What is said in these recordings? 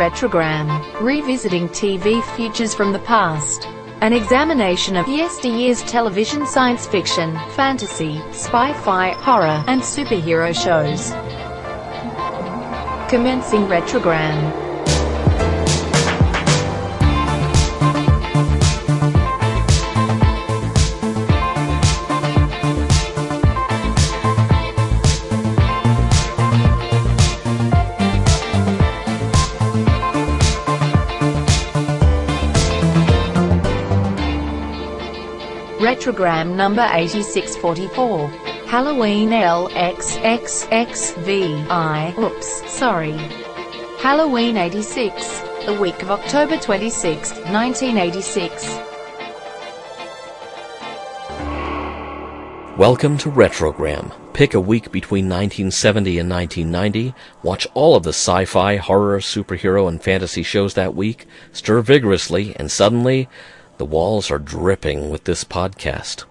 Retrogram, revisiting TV futures from the past. An examination of yesteryear's television science fiction, fantasy, spy-fi, horror, and superhero shows. Commencing Retrogram. Retrogram number 8644. Halloween LXXXVI. Oops, sorry. Halloween 86. The week of October 26, 1986. Welcome to Retrogram. Pick a week between 1970 and 1990, watch all of the sci-fi, horror, superhero, and fantasy shows that week, stir vigorously, and suddenly the walls are dripping with this podcast.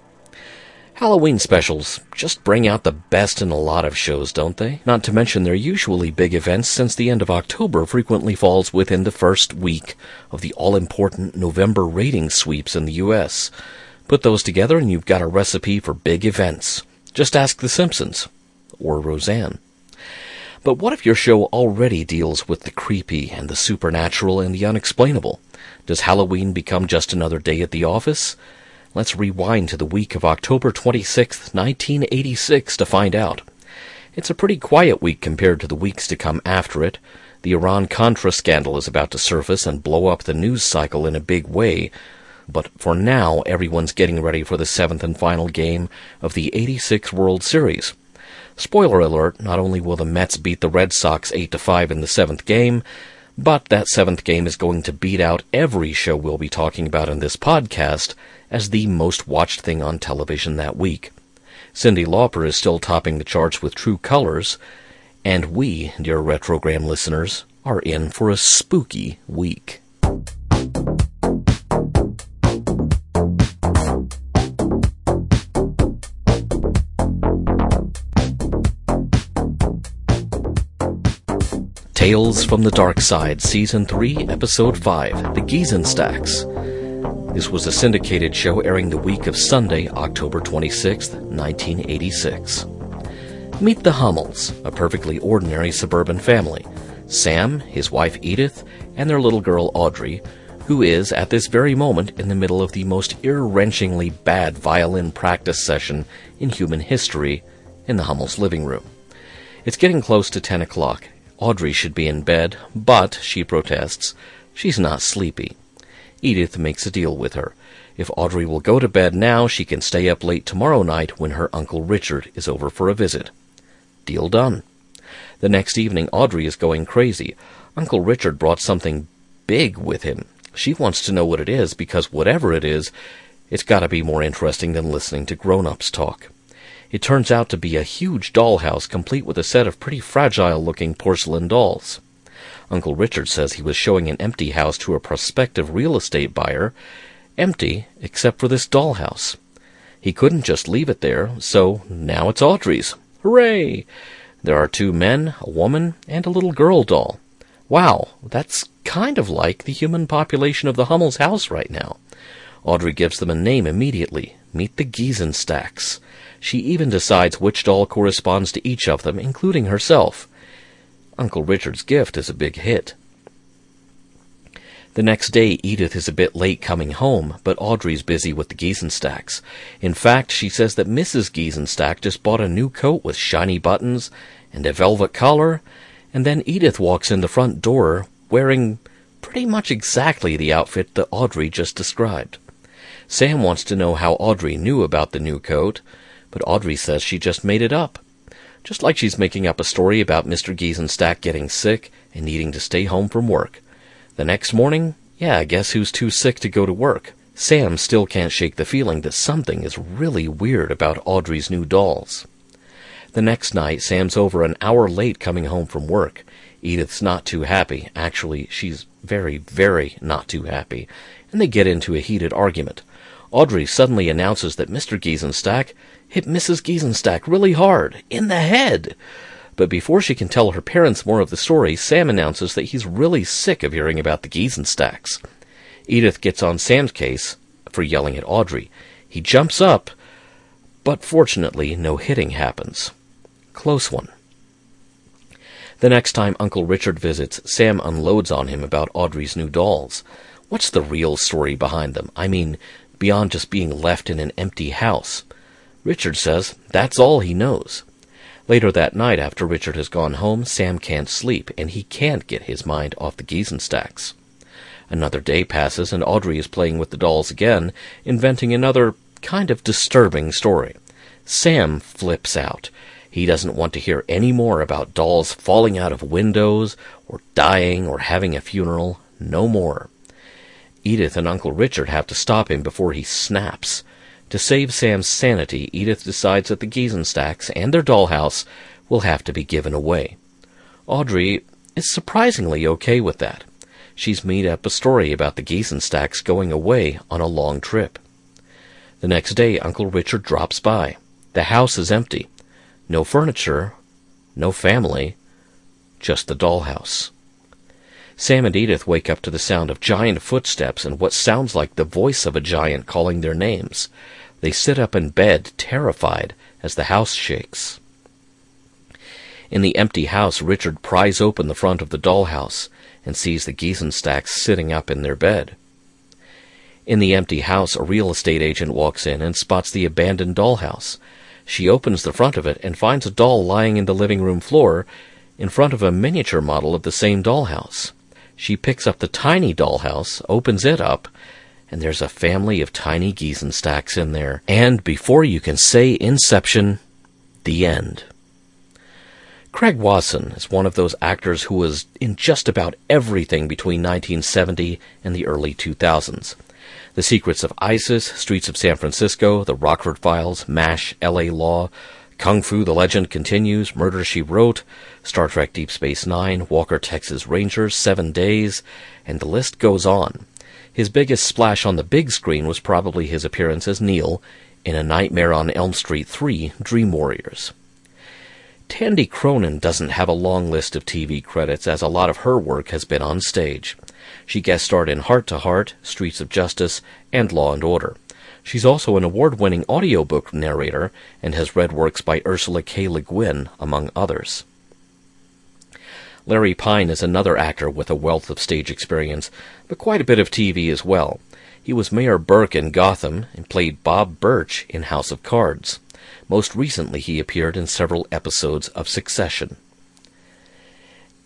Halloween specials just bring out the best in a lot of shows, don't they? Not to mention they're usually big events since the end of October frequently falls within the first week of the all-important November rating sweeps in the US. Put those together and you've got a recipe for big events. Just ask The Simpsons. Or Roseanne. But what if your show already deals with the creepy and the supernatural and the unexplainable? Does Halloween become just another day at the office? Let's rewind to the week of October 26, 1986 to find out. It's a pretty quiet week compared to the weeks to come after it. The Iran-Contra scandal is about to surface and blow up the news cycle in a big way. But for now, everyone's getting ready for the seventh and final game of the 86 World Series. Spoiler alert, not only will the Mets beat the Red Sox 8 to 5 in the seventh game, but that seventh game is going to beat out every show we'll be talking about in this podcast as the most watched thing on television that week. Cyndi Lauper is still topping the charts with True Colors, and we, dear Retrogram listeners, are in for a spooky week. Tales from the Dark Side, Season 3, Episode 5, The Geezenstacks. This was a syndicated show airing the week of Sunday, October 26, 1986. Meet the Hummels, a perfectly ordinary suburban family. Sam, his wife Edith, and their little girl Audrey, who is, at this very moment, in the middle of the most ear-wrenchingly bad violin practice session in human history in the Hummels living room. It's getting close to 10 o'clock, Audrey should be in bed, but, she protests, she's not sleepy. Edith makes a deal with her. If Audrey will go to bed now, she can stay up late tomorrow night when her Uncle Richard is over for a visit. Deal done. The next evening, Audrey is going crazy. Uncle Richard brought something big with him. She wants to know what it is because whatever it is, it's got to be more interesting than listening to grown-ups talk. It turns out to be a huge dollhouse complete with a set of pretty fragile looking porcelain dolls. Uncle Richard says he was showing an empty house to a prospective real estate buyer, empty except for this dollhouse. He couldn't just leave it there, so now it's Audrey's. Hooray! There are two men, a woman, and a little girl doll. Wow, that's kind of like the human population of the Hummel's house right now. Audrey gives them a name immediately. Meet the Geezenstacks. She even decides which doll corresponds to each of them, including herself. Uncle Richard's gift is a big hit. The next day, Edith is a bit late coming home, but Audrey's busy with the Geezenstacks. In fact, she says that Mrs. Geezenstack just bought a new coat with shiny buttons and a velvet collar, and then Edith walks in the front door wearing pretty much exactly the outfit that Audrey just described. Sam wants to know how Audrey knew about the new coat, but Audrey says she just made it up. Just like she's making up a story about Mr. Geezenstack getting sick and needing to stay home from work. The next morning, yeah, guess who's too sick to go to work? Sam still can't shake the feeling that something is really weird about Audrey's new dolls. The next night, Sam's over an hour late coming home from work. Edith's not too happy. Actually, she's very, very not too happy. And they get into a heated argument. Audrey suddenly announces that Mr. Geisenstack hit Mrs. Geezenstack really hard, in the head. But before she can tell her parents more of the story, Sam announces that he's really sick of hearing about the Geezenstacks. Edith gets on Sam's case for yelling at Audrey. He jumps up, but fortunately, no hitting happens. Close one. The next time Uncle Richard visits, Sam unloads on him about Audrey's new dolls. What's the real story behind them? I mean, beyond just being left in an empty house. Richard says that's all he knows. Later that night, after Richard has gone home, Sam can't sleep, and he can't get his mind off the Geezenstacks. Another day passes, and Audrey is playing with the dolls again, inventing another kind of disturbing story. Sam flips out. He doesn't want to hear any more about dolls falling out of windows, or dying, or having a funeral. No more. Edith and Uncle Richard have to stop him before he snaps. To save Sam's sanity, Edith decides that the Geezenstacks and their dollhouse will have to be given away. Audrey is surprisingly okay with that. She's made up a story about the Geezenstacks going away on a long trip. The next day, Uncle Richard drops by. The house is empty. No furniture, no family, just the dollhouse. Sam and Edith wake up to the sound of giant footsteps and what sounds like the voice of a giant calling their names. They sit up in bed, terrified, as the house shakes. In the empty house, Richard pries open the front of the dollhouse and sees the Geezenstacks sitting up in their bed. In the empty house, a real estate agent walks in and spots the abandoned dollhouse. She opens the front of it and finds a doll lying in the living room floor in front of a miniature model of the same dollhouse. She picks up the tiny dollhouse, opens it up, and there's a family of tiny Geezenstacks in there. And before you can say Inception, the end. Craig Wasson is one of those actors who was in just about everything between 1970 and the early 2000s. The Secrets of ISIS, Streets of San Francisco, The Rockford Files, MASH, LA Law, Kung Fu The Legend Continues, Murder She Wrote, Star Trek Deep Space Nine, Walker Texas Rangers, Seven Days, and the list goes on. His biggest splash on the big screen was probably his appearance as Neil in A Nightmare on Elm Street 3 Dream Warriors. Tandy Cronyn doesn't have a long list of TV credits as a lot of her work has been on stage. She guest starred in Heart to Heart, Streets of Justice, and Law and Order. She's also an award-winning audiobook narrator and has read works by Ursula K. Le Guin, among others. Larry Pine is another actor with a wealth of stage experience, but quite a bit of TV as well. He was Mayor Burke in Gotham and played Bob Birch in House of Cards. Most recently, he appeared in several episodes of Succession.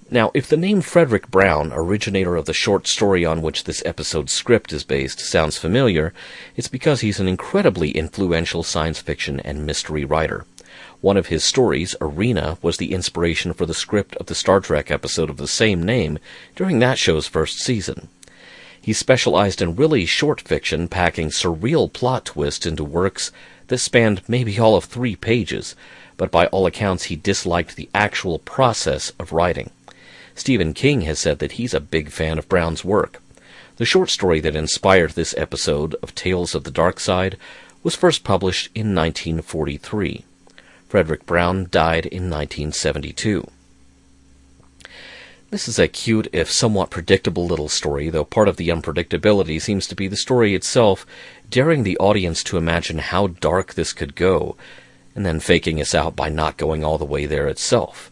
Now, if the name Fredric Brown, originator of the short story on which this episode's script is based, sounds familiar, it's because he's an incredibly influential science fiction and mystery writer. One of his stories, Arena, was the inspiration for the script of the Star Trek episode of the same name during that show's first season. He specialized in really short fiction, packing surreal plot twists into works that spanned maybe all of three pages, but by all accounts he disliked the actual process of writing. Stephen King has said that he's a big fan of Brown's work. The short story that inspired this episode of Tales of the Dark Side was first published in 1943. Fredric Brown died in 1972. This is a cute, if somewhat predictable little story, though part of the unpredictability seems to be the story itself, daring the audience to imagine how dark this could go, and then faking us out by not going all the way there itself.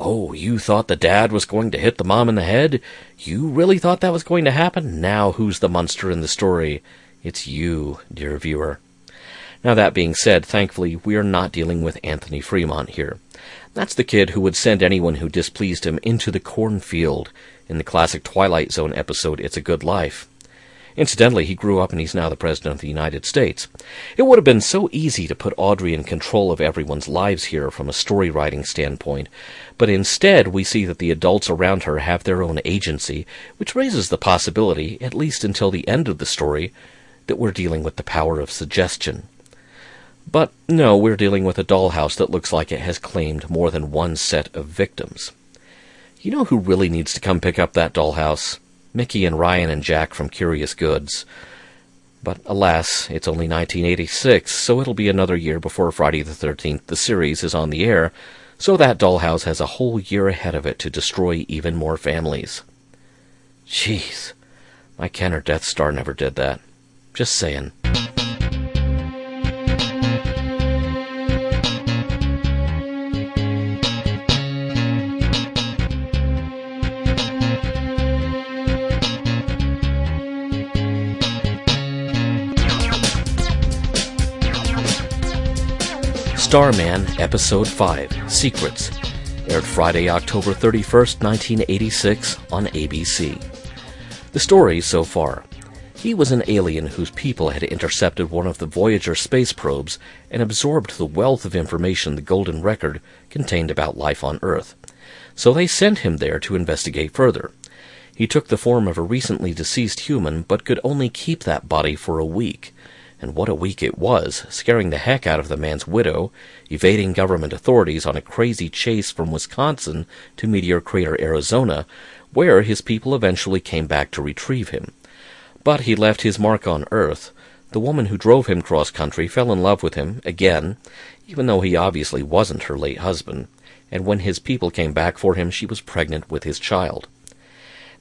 Oh, you thought the dad was going to hit the mom in the head? You really thought that was going to happen? Now who's the monster in the story? It's you, dear viewer. Now that being said, thankfully, we are not dealing with Anthony Fremont here. That's the kid who would send anyone who displeased him into the cornfield in the classic Twilight Zone episode It's a Good Life. Incidentally, he grew up and he's now the President of the United States. It would have been so easy to put Audrey in control of everyone's lives here from a story writing standpoint, but instead we see that the adults around her have their own agency, which raises the possibility, at least until the end of the story, that we're dealing with the power of suggestion. But no, we're dealing with a dollhouse that looks like it has claimed more than one set of victims. You know who really needs to come pick up that dollhouse? Mickey and Ryan and Jack from Curious Goods. But alas, it's only 1986, so it'll be another year before Friday the 13th, the series, is on the air, So that dollhouse has a whole year ahead of it to destroy even more families. Jeez, my Kenner Death Star never did that. Just saying. Starman Episode 5 Secrets aired Friday, October 31st, 1986 on ABC. The story so far. He was an alien whose people had intercepted one of the Voyager space probes and absorbed the wealth of information the Golden Record contained about life on Earth. So they sent him there to investigate further. He took the form of a recently deceased human, but could only keep that body for a week and what a week it was, scaring the heck out of the man's widow, evading government authorities on a crazy chase from Wisconsin to Meteor Crater, Arizona, where his people eventually came back to retrieve him. But he left his mark on Earth. The woman who drove him cross country fell in love with him, again, even though he obviously wasn't her late husband, and when his people came back for him, she was pregnant with his child.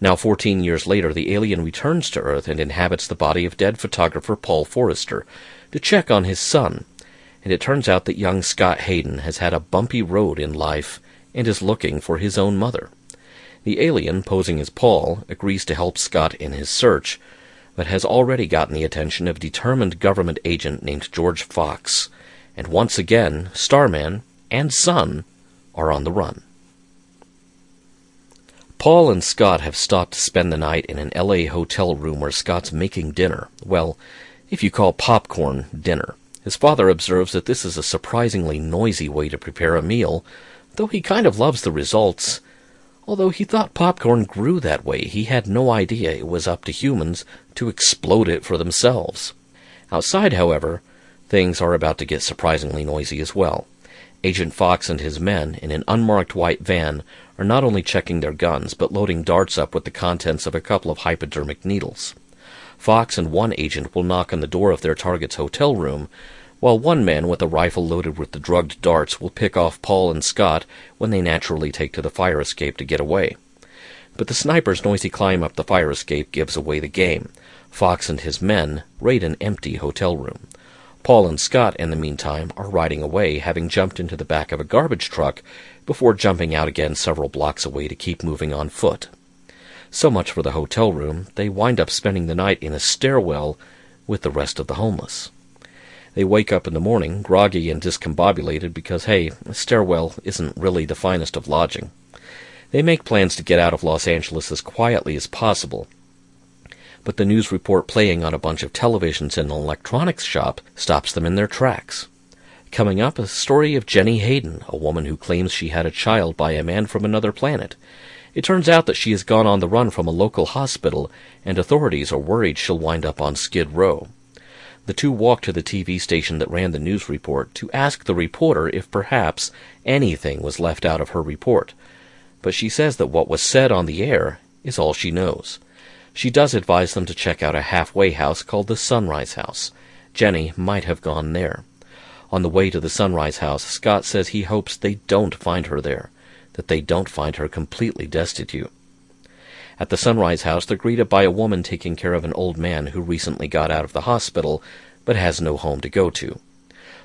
Now, 14 years later, the alien returns to Earth and inhabits the body of dead photographer Paul Forrester to check on his son. And it turns out that young Scott Hayden has had a bumpy road in life and is looking for his own mother. The alien, posing as Paul, agrees to help Scott in his search, but has already gotten the attention of a determined government agent named George Fox. And once again, Starman and Son are on the run. Paul and Scott have stopped to spend the night in an LA hotel room where Scott's making dinner. Well, if you call popcorn dinner. His father observes that this is a surprisingly noisy way to prepare a meal, though he kind of loves the results. Although he thought popcorn grew that way, he had no idea it was up to humans to explode it for themselves. Outside, however, things are about to get surprisingly noisy as well. Agent Fox and his men, in an unmarked white van, are not only checking their guns, but loading darts up with the contents of a couple of hypodermic needles. Fox and one agent will knock on the door of their target's hotel room, while one man with a rifle loaded with the drugged darts will pick off Paul and Scott when they naturally take to the fire escape to get away. But the sniper's noisy climb up the fire escape gives away the game. Fox and his men raid an empty hotel room. Paul and Scott, in the meantime, are riding away, having jumped into the back of a garbage truck before jumping out again several blocks away to keep moving on foot. So much for the hotel room. They wind up spending the night in a stairwell with the rest of the homeless. They wake up in the morning, groggy and discombobulated, because, hey, a stairwell isn't really the finest of lodging. They make plans to get out of Los Angeles as quietly as possible, but the news report playing on a bunch of televisions in an electronics shop stops them in their tracks. Coming up, a story of Jenny Hayden, a woman who claims she had a child by a man from another planet. It turns out that she has gone on the run from a local hospital, and authorities are worried she'll wind up on Skid Row. The two walk to the TV station that ran the news report to ask the reporter if perhaps anything was left out of her report. But she says that what was said on the air is all she knows. She does advise them to check out a halfway house called the Sunrise House. Jenny might have gone there. On the way to the Sunrise House, Scott says he hopes they don't find her there, that they don't find her completely destitute. At the Sunrise House, they're greeted by a woman taking care of an old man who recently got out of the hospital but has no home to go to.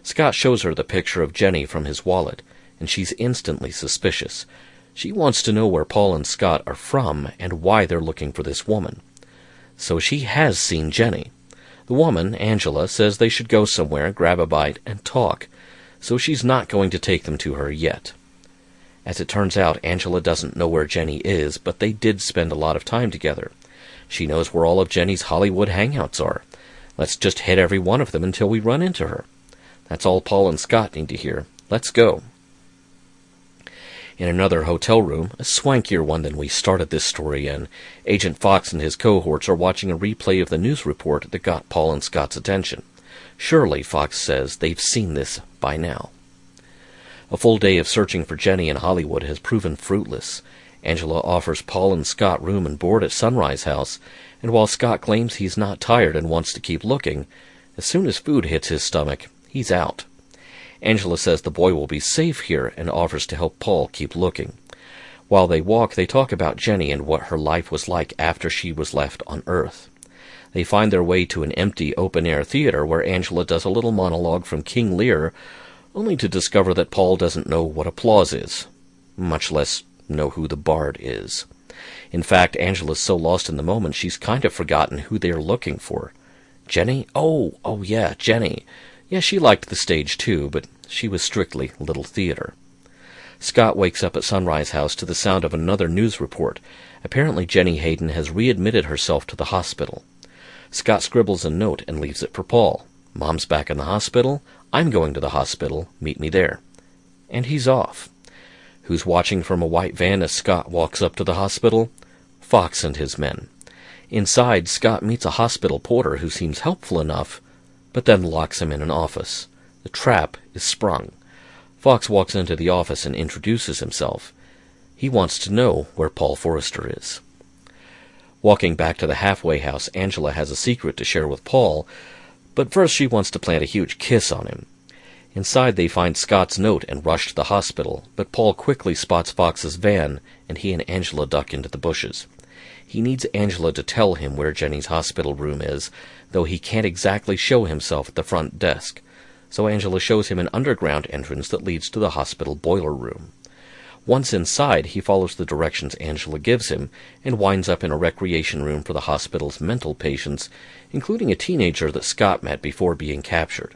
Scott shows her the picture of Jenny from his wallet, and she's instantly suspicious. She wants to know where Paul and Scott are from and why they're looking for this woman. So she has seen Jenny. The woman, Angela, says they should go somewhere, grab a bite, and talk, so she's not going to take them to her yet. As it turns out, Angela doesn't know where Jenny is, but they did spend a lot of time together. She knows where all of Jenny's Hollywood hangouts are. Let's just hit every one of them until we run into her. That's all Paul and Scott need to hear. Let's go. In another hotel room, a swankier one than we started this story in, Agent Fox and his cohorts are watching a replay of the news report that got Paul and Scott's attention. Surely, Fox says, they've seen this by now. A full day of searching for Jenny in Hollywood has proven fruitless. Angela offers Paul and Scott room and board at Sunrise House, and while Scott claims he's not tired and wants to keep looking, as soon as food hits his stomach, he's out. Angela says the boy will be safe here and offers to help Paul keep looking. While they walk, they talk about Jenny and what her life was like after she was left on Earth. They find their way to an empty open air theater where Angela does a little monologue from King Lear, only to discover that Paul doesn't know what applause is, much less know who the bard is. In fact, Angela's so lost in the moment she's kind of forgotten who they're looking for. Jenny? Oh, oh yeah, Jenny. Yeah, she liked the stage too, but she was strictly little theater. Scott wakes up at Sunrise House to the sound of another news report. Apparently Jenny Hayden has readmitted herself to the hospital. Scott scribbles a note and leaves it for Paul. Mom's back in the hospital. I'm going to the hospital. Meet me there. And he's off. Who's watching from a white van as Scott walks up to the hospital? Fox and his men. Inside, Scott meets a hospital porter who seems helpful enough, but then locks him in an office. The trap is sprung. Fox walks into the office and introduces himself. He wants to know where Paul Forrester is. Walking back to the halfway house, Angela has a secret to share with Paul, but first she wants to plant a huge kiss on him. Inside, they find Scott's note and rush to the hospital, but Paul quickly spots Fox's van, and he and Angela duck into the bushes. He needs Angela to tell him where Jenny's hospital room is, though he can't exactly show himself at the front desk. So Angela shows him an underground entrance that leads to the hospital boiler room. Once inside, he follows the directions Angela gives him and winds up in a recreation room for the hospital's mental patients, including a teenager that Scott met before being captured.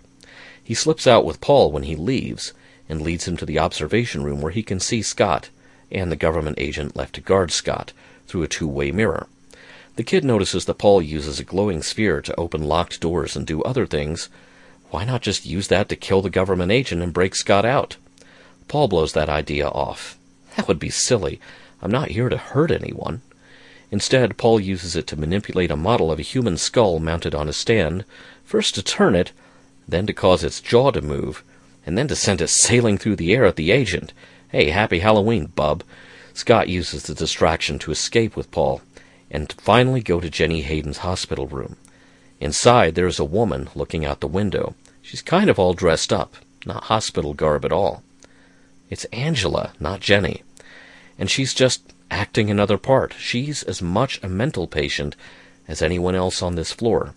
He slips out with Paul when he leaves and leads him to the observation room where he can see Scott and the government agent left to guard Scott, through a two-way mirror. The kid notices that Paul uses a glowing sphere to open locked doors and do other things. Why not just use that to kill the government agent and break Scott out? Paul blows that idea off. That would be silly. I'm not here to hurt anyone. Instead, Paul uses it to manipulate a model of a human skull mounted on a stand, first to turn it, then to cause its jaw to move, and then to send it sailing through the air at the agent. Hey, happy Halloween, bub. Scott uses the distraction to escape with Paul and finally go to Jenny Hayden's hospital room. Inside, there is a woman looking out the window. She's kind of all dressed up, not hospital garb at all. It's Angela, not Jenny. And she's just acting another part. She's as much a mental patient as anyone else on this floor.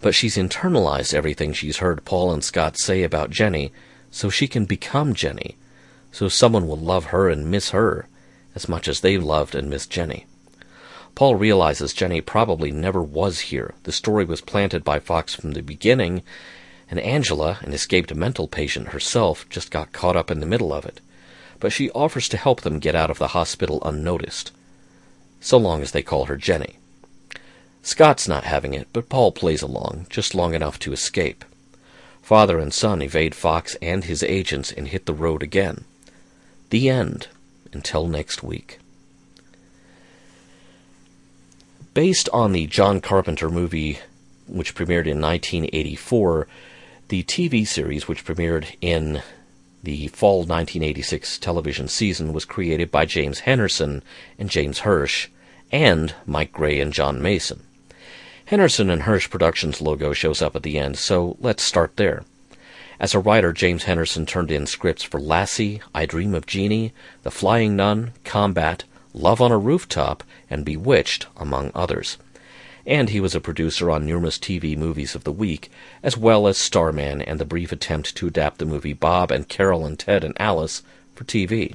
But she's internalized everything she's heard Paul and Scott say about Jenny, so she can become Jenny so someone will love her and miss her as much as they loved and missed Jenny. Paul realizes Jenny probably never was here. The story was planted by Fox from the beginning, and Angela, an escaped mental patient herself, just got caught up in the middle of it. But she offers to help them get out of the hospital unnoticed, so long as they call her Jenny. Scott's not having it, but Paul plays along, just long enough to escape. Father and son evade Fox and his agents and hit the road again. The end. Until next week. Based on the John Carpenter movie, which premiered in 1984, the TV series, which premiered in the fall 1986 television season, was created by James Henerson and James Hirsch, and Mike Gray and John Mason. Henerson and Hirsch Productions logo shows up at the end, so let's start there. As a writer, James Henderson turned in scripts for Lassie, I Dream of Jeannie, The Flying Nun, Combat, Love on a Rooftop, and Bewitched, among others. And he was a producer on numerous TV movies of the week, as well as Starman and the brief attempt to adapt the movie Bob and Carol and Ted and Alice for TV.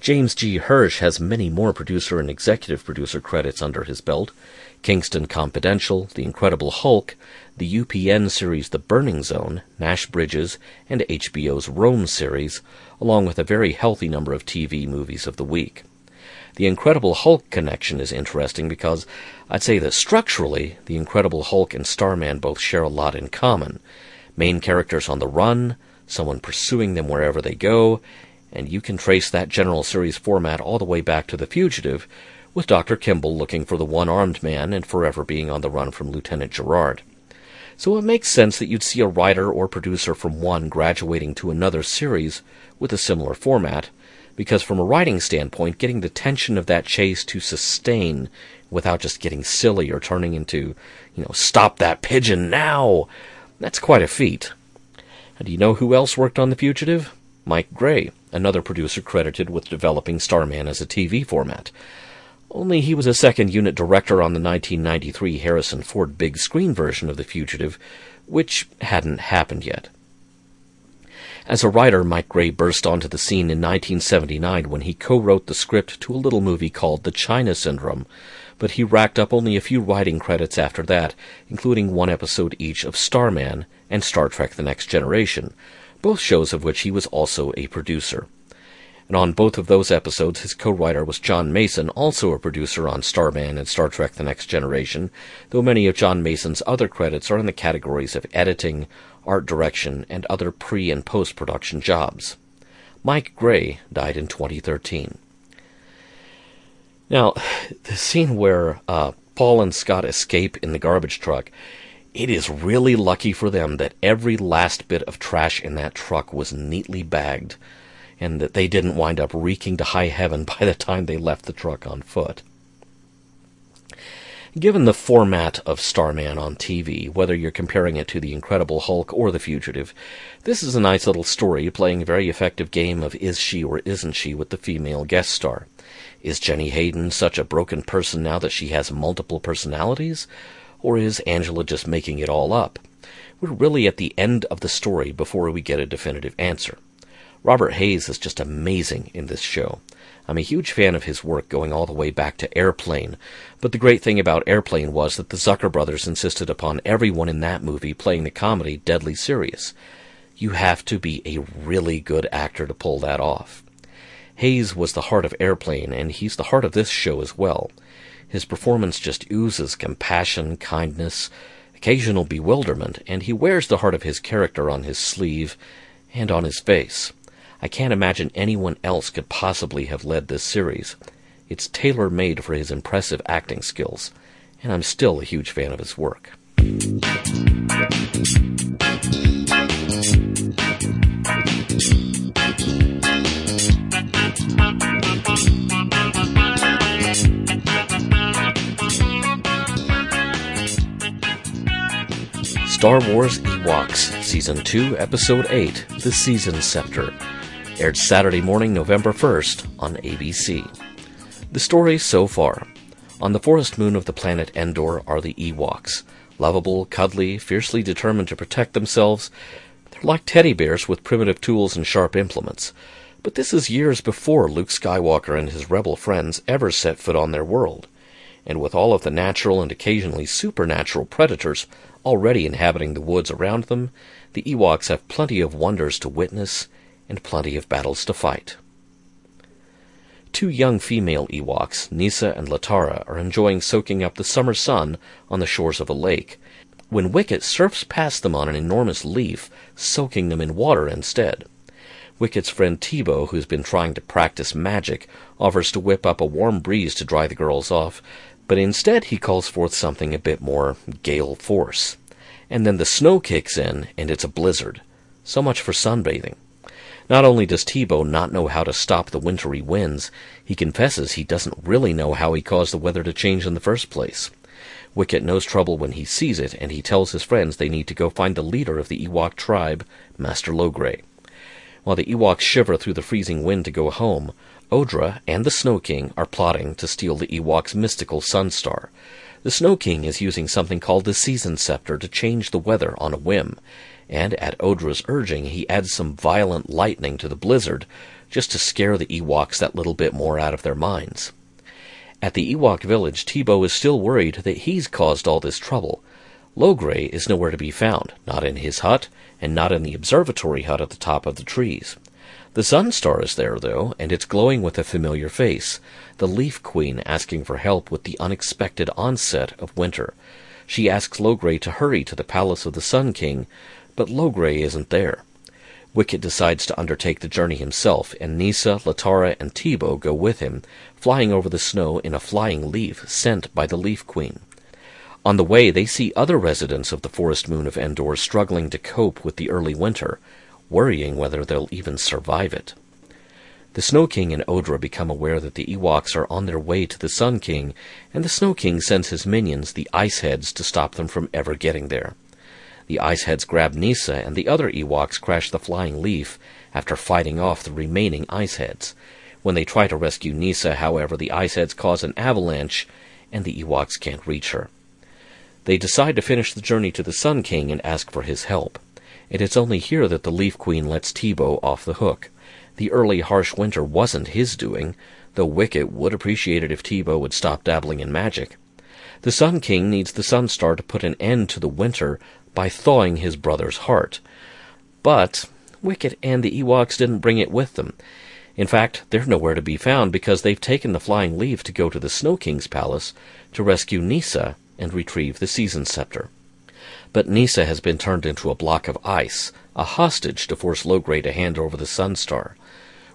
James G. Hirsch has many more producer and executive producer credits under his belt, Kingston Confidential, The Incredible Hulk, the UPN series The Burning Zone, Nash Bridges, and HBO's Rome series, along with a very healthy number of TV movies of the week. The Incredible Hulk connection is interesting because I'd say that structurally, The Incredible Hulk and Starman both share a lot in common. Main characters on the run, someone pursuing them wherever they go, and you can trace that general series format all the way back to The Fugitive, with Dr. Kimball looking for the one-armed man and forever being on the run from Lieutenant Gerard. So it makes sense that you'd see a writer or producer from one graduating to another series with a similar format, because from a writing standpoint, getting the tension of that chase to sustain without just getting silly or turning into, you know, stop that pigeon now, that's quite a feat. And do you know who else worked on The Fugitive? Mike Gray, another producer credited with developing Starman as a TV format. Only he was a second unit director on the 1993 Harrison Ford big screen version of The Fugitive, which hadn't happened yet. As a writer, Mike Gray burst onto the scene in 1979 when he co-wrote the script to a little movie called The China Syndrome, but he racked up only a few writing credits after that, including one episode each of Starman and Star Trek The Next Generation, both shows of which he was also a producer. And on both of those episodes, his co-writer was John Mason, also a producer on Starman and Star Trek The Next Generation, though many of John Mason's other credits are in the categories of editing, art direction, and other pre- and post-production jobs. Mike Gray died in 2013. Now, the scene where uh, Paul and Scott escape in the garbage truck it is really lucky for them that every last bit of trash in that truck was neatly bagged, and that they didn't wind up reeking to high heaven by the time they left the truck on foot. Given the format of Starman on TV, whether you're comparing it to The Incredible Hulk or The Fugitive, this is a nice little story playing a very effective game of is she or isn't she with the female guest star. Is Jenny Hayden such a broken person now that she has multiple personalities? Or is Angela just making it all up? We're really at the end of the story before we get a definitive answer. Robert Hays is just amazing in this show. I'm a huge fan of his work going all the way back to Airplane, but the great thing about Airplane was that the Zucker brothers insisted upon everyone in that movie playing the comedy deadly serious. You have to be a really good actor to pull that off. Hayes was the heart of Airplane, and he's the heart of this show as well. His performance just oozes compassion, kindness, occasional bewilderment, and he wears the heart of his character on his sleeve and on his face. I can't imagine anyone else could possibly have led this series. It's tailor made for his impressive acting skills, and I'm still a huge fan of his work. Star Wars Ewoks, Season 2, Episode 8, The Season Scepter, aired Saturday morning, November 1st on ABC. The story so far. On the forest moon of the planet Endor are the Ewoks. Lovable, cuddly, fiercely determined to protect themselves. They're like teddy bears with primitive tools and sharp implements. But this is years before Luke Skywalker and his rebel friends ever set foot on their world. And with all of the natural and occasionally supernatural predators already inhabiting the woods around them, the Ewoks have plenty of wonders to witness and plenty of battles to fight. Two young female Ewoks, Kneesaa and Latara, are enjoying soaking up the summer sun on the shores of a lake, when Wicket surfs past them on an enormous leaf, soaking them in water instead. Wicket's friend Teebo, who's been trying to practice magic, offers to whip up a warm breeze to dry the girls off, but instead he calls forth something a bit more gale force. And then the snow kicks in, and it's a blizzard. So much for sunbathing. Not only does Teebo not know how to stop the wintry winds, he confesses he doesn't really know how he caused the weather to change in the first place. Wicket knows trouble when he sees it, and he tells his friends they need to go find the leader of the Ewok tribe, Master Logray. While the Ewoks shiver through the freezing wind to go home, Odra and the Snow King are plotting to steal the Ewoks' mystical sun star. The Snow King is using something called the Season Scepter to change the weather on a whim, and at Odra's urging, he adds some violent lightning to the blizzard just to scare the Ewoks that little bit more out of their minds. At the Ewok village, Teebo is still worried that he's caused all this trouble. Logray is nowhere to be found, not in his hut, and not in the observatory hut at the top of the trees. The sun star is there, though, and it's glowing with a familiar face, the Leaf Queen asking for help with the unexpected onset of winter. She asks Logray to hurry to the palace of the Sun King, but Logray isn't there. Wicket decides to undertake the journey himself, and Kneesaa, Latara, and Teebo go with him, flying over the snow in a flying leaf sent by the Leaf Queen. On the way, they see other residents of the forest moon of Endor struggling to cope with the early winter worrying whether they'll even survive it. The Snow King and Odra become aware that the Ewoks are on their way to the Sun King, and the Snow King sends his minions, the Ice Heads, to stop them from ever getting there. The The Ice Heads grab Kneesaa, and the other Ewoks crash the flying leaf after fighting off the remaining Ice Heads. When they try to rescue Kneesaa, however, the Ice Heads cause an avalanche, and the Ewoks can't reach her. They decide to finish the journey to the Sun King and ask for his help. It's only here that the Leaf Queen lets Teebo off the hook. The early harsh winter wasn't his doing, though Wicket would appreciate it if Teebo would stop dabbling in magic. The Sun King needs the Sun Star to put an end to the winter by thawing his brother's heart. But Wicket and the Ewoks didn't bring it with them. In fact, they're nowhere to be found because they've taken the flying leaf to go to the Snow King's palace to rescue Kneesaa and retrieve the season scepter. But Kneesaa has been turned into a block of ice, a hostage to force Logray to hand over the Sun Star.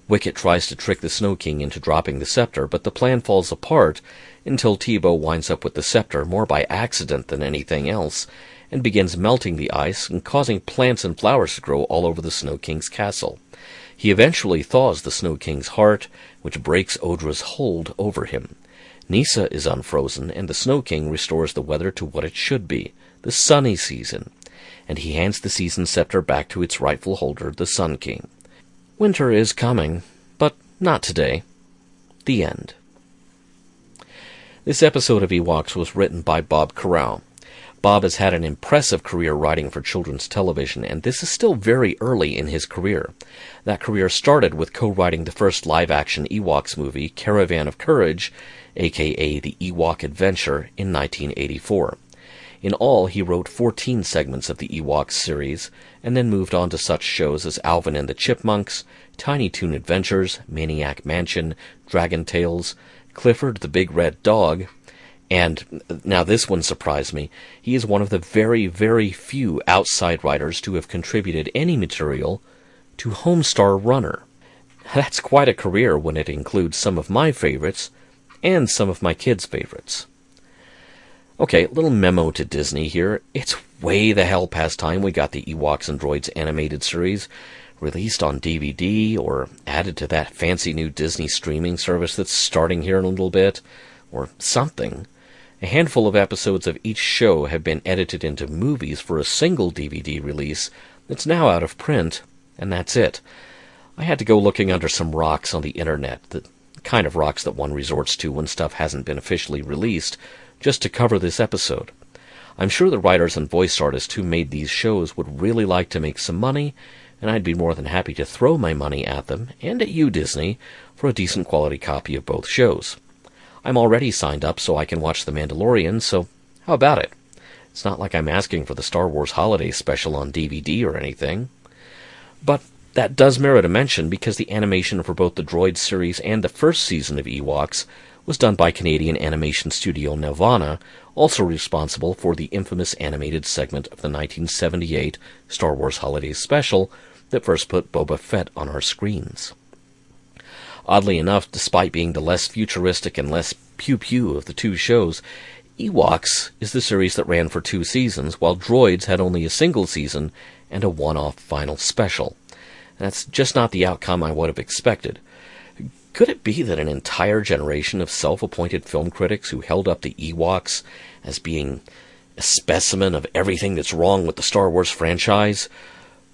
Wicket tries to trick the Snow King into dropping the scepter, but the plan falls apart until Teebo winds up with the scepter more by accident than anything else, and begins melting the ice and causing plants and flowers to grow all over the Snow King's castle. He eventually thaws the Snow King's heart, which breaks Odra's hold over him. Kneesaa is unfrozen, and the Snow King restores the weather to what it should be, the sunny season, and he hands the season scepter back to its rightful holder, the Sun King. Winter is coming, but not today. The end. This episode of Ewoks was written by Bob Carrau. Bob has had an impressive career writing for children's television, and this is still very early in his career. That career started with co writing the first live action Ewoks movie, Caravan of Courage, aka The Ewok Adventure, in 1984. In all, he wrote 14 segments of the Ewoks series, and then moved on to such shows as Alvin and the Chipmunks, Tiny Toon Adventures, Maniac Mansion, Dragon Tales, Clifford the Big Red Dog, and now this one surprised me. He is one of the very, very few outside writers to have contributed any material to Homestar Runner. That's quite a career when it includes some of my favorites and some of my kids' favorites. Okay, little memo to Disney here. It's way the hell past time we got the Ewoks and Droids animated series released on DVD or added to that fancy new Disney streaming service that's starting here in a little bit, or something. A handful of episodes of each show have been edited into movies for a single DVD release that's now out of print, and that's it. I had to go looking under some rocks on the internet, the kind of rocks that one resorts to when stuff hasn't been officially released, just to cover this episode. I'm sure the writers and voice artists who made these shows would really like to make some money, and I'd be more than happy to throw my money at them, and at you, Disney, for a decent quality copy of both shows. I'm already signed up so I can watch The Mandalorian, so how about it? It's not like I'm asking for the Star Wars Holiday Special on DVD or anything. But that does merit a mention because the animation for both the Droid series and the first season of Ewoks was done by Canadian animation studio Nelvana, also responsible for the infamous animated segment of the 1978 Star Wars Holiday Special that first put Boba Fett on our screens. Oddly enough, despite being the less futuristic and less pew pew of the two shows, Ewoks is the series that ran for two seasons, while Droids had only a single season and a one off final special. That's just not the outcome I would have expected. Could it be that an entire generation of self appointed film critics who held up the Ewoks as being a specimen of everything that's wrong with the Star Wars franchise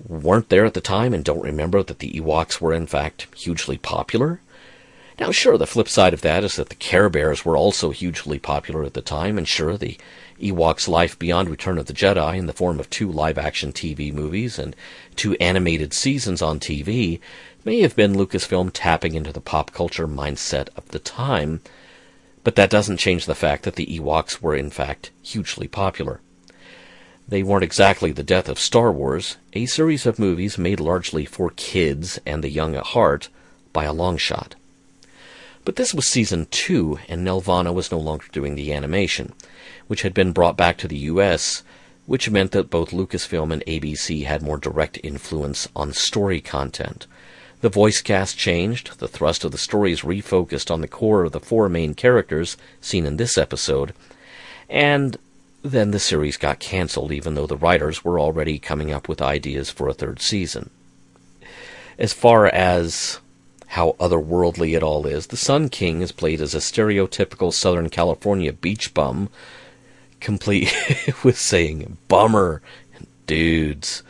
weren't there at the time and don't remember that the Ewoks were in fact hugely popular? Now, sure, the flip side of that is that the Care Bears were also hugely popular at the time, and sure, the Ewoks' life beyond Return of the Jedi in the form of two live action TV movies and two animated seasons on TV may have been Lucasfilm tapping into the pop culture mindset of the time, but that doesn't change the fact that the Ewoks were in fact hugely popular. They weren't exactly the death of Star Wars, a series of movies made largely for kids and the young at heart by a long shot. But this was season two, and Nelvana was no longer doing the animation, which had been brought back to the US, which meant that both Lucasfilm and ABC had more direct influence on story content. The voice cast changed, the thrust of the stories refocused on the core of the four main characters seen in this episode, and then the series got cancelled, even though the writers were already coming up with ideas for a third season. As far as how otherworldly it all is, the Sun King is played as a stereotypical Southern California beach bum, complete with saying bummer and dudes.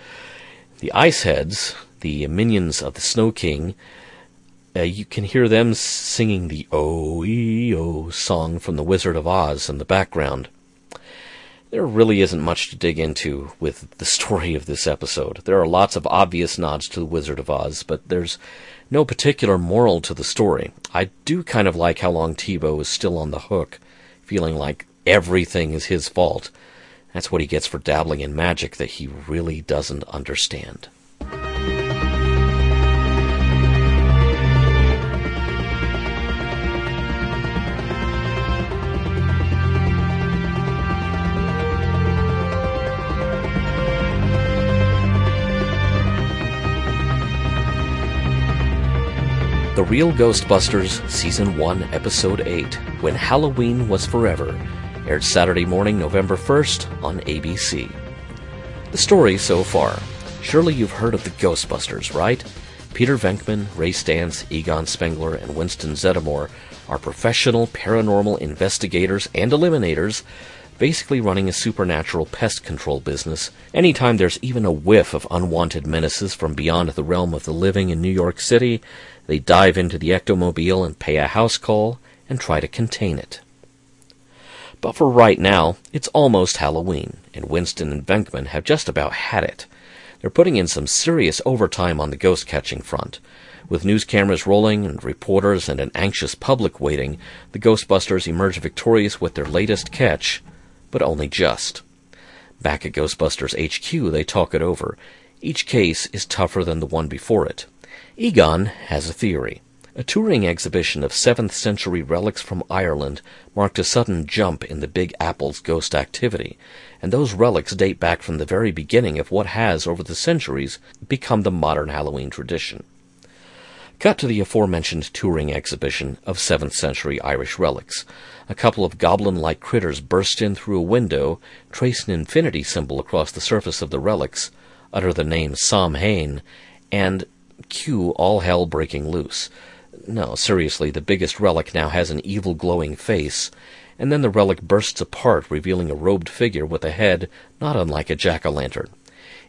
The Ice Heads, the minions of the Snow King, uh, you can hear them singing the O-E-O song from The Wizard of Oz in the background. There really isn't much to dig into with the story of this episode. There are lots of obvious nods to The Wizard of Oz, but there's no particular moral to the story. I do kind of like how long Teebo is still on the hook, feeling like everything is his fault. That's what he gets for dabbling in magic that he really doesn't understand. The Real Ghostbusters, Season 1, Episode 8, When Halloween Was Forever, aired Saturday morning, November 1st on ABC. The story so far. Surely you've heard of the Ghostbusters, right? Peter Venkman, Ray Stantz, Egon Spengler, and Winston Zeddemore are professional paranormal investigators and eliminators basically running a supernatural pest control business. Anytime there's even a whiff of unwanted menaces from beyond the realm of the living in New York City, they dive into the ectomobile and pay a house call and try to contain it. But for right now, it's almost Halloween, and Winston and Venkman have just about had it. They're putting in some serious overtime on the ghost catching front. With news cameras rolling and reporters and an anxious public waiting, the Ghostbusters emerge victorious with their latest catch, but only just. Back at Ghostbusters HQ, they talk it over. Each case is tougher than the one before it. Egon has a theory. A touring exhibition of 7th century relics from Ireland marked a sudden jump in the Big Apple's ghost activity, and those relics date back from the very beginning of what has, over the centuries, become the modern Halloween tradition. Cut to the aforementioned touring exhibition of 7th century Irish relics. A couple of goblin like critters burst in through a window, trace an infinity symbol across the surface of the relics, utter the name Samhain, and cue all hell breaking loose. No, seriously, the biggest relic now has an evil glowing face, and then the relic bursts apart, revealing a robed figure with a head not unlike a jack o' lantern.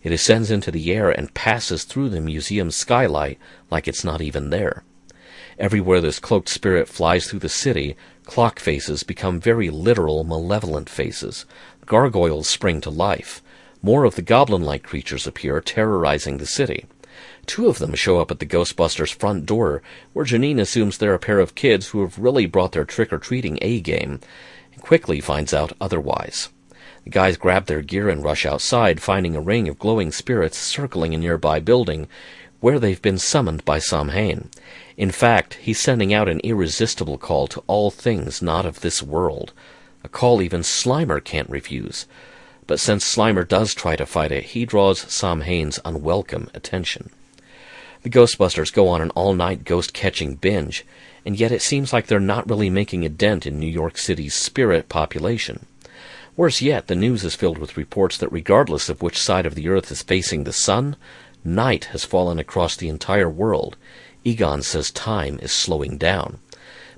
It ascends into the air and passes through the museum skylight like it's not even there. Everywhere this cloaked spirit flies through the city, clock faces become very literal, malevolent faces. Gargoyles spring to life. More of the goblin like creatures appear, terrorizing the city. Two of them show up at the Ghostbusters front door, where Janine assumes they're a pair of kids who have really brought their trick or treating A game, and quickly finds out otherwise. The guys grab their gear and rush outside, finding a ring of glowing spirits circling a nearby building, where they've been summoned by Samhain. In fact, he's sending out an irresistible call to all things not of this world, a call even Slimer can't refuse. But since Slimer does try to fight it, he draws Samhain's unwelcome attention. The Ghostbusters go on an all-night ghost-catching binge, and yet it seems like they're not really making a dent in New York City's spirit population. Worse yet, the news is filled with reports that regardless of which side of the earth is facing the sun, night has fallen across the entire world. Egon says time is slowing down.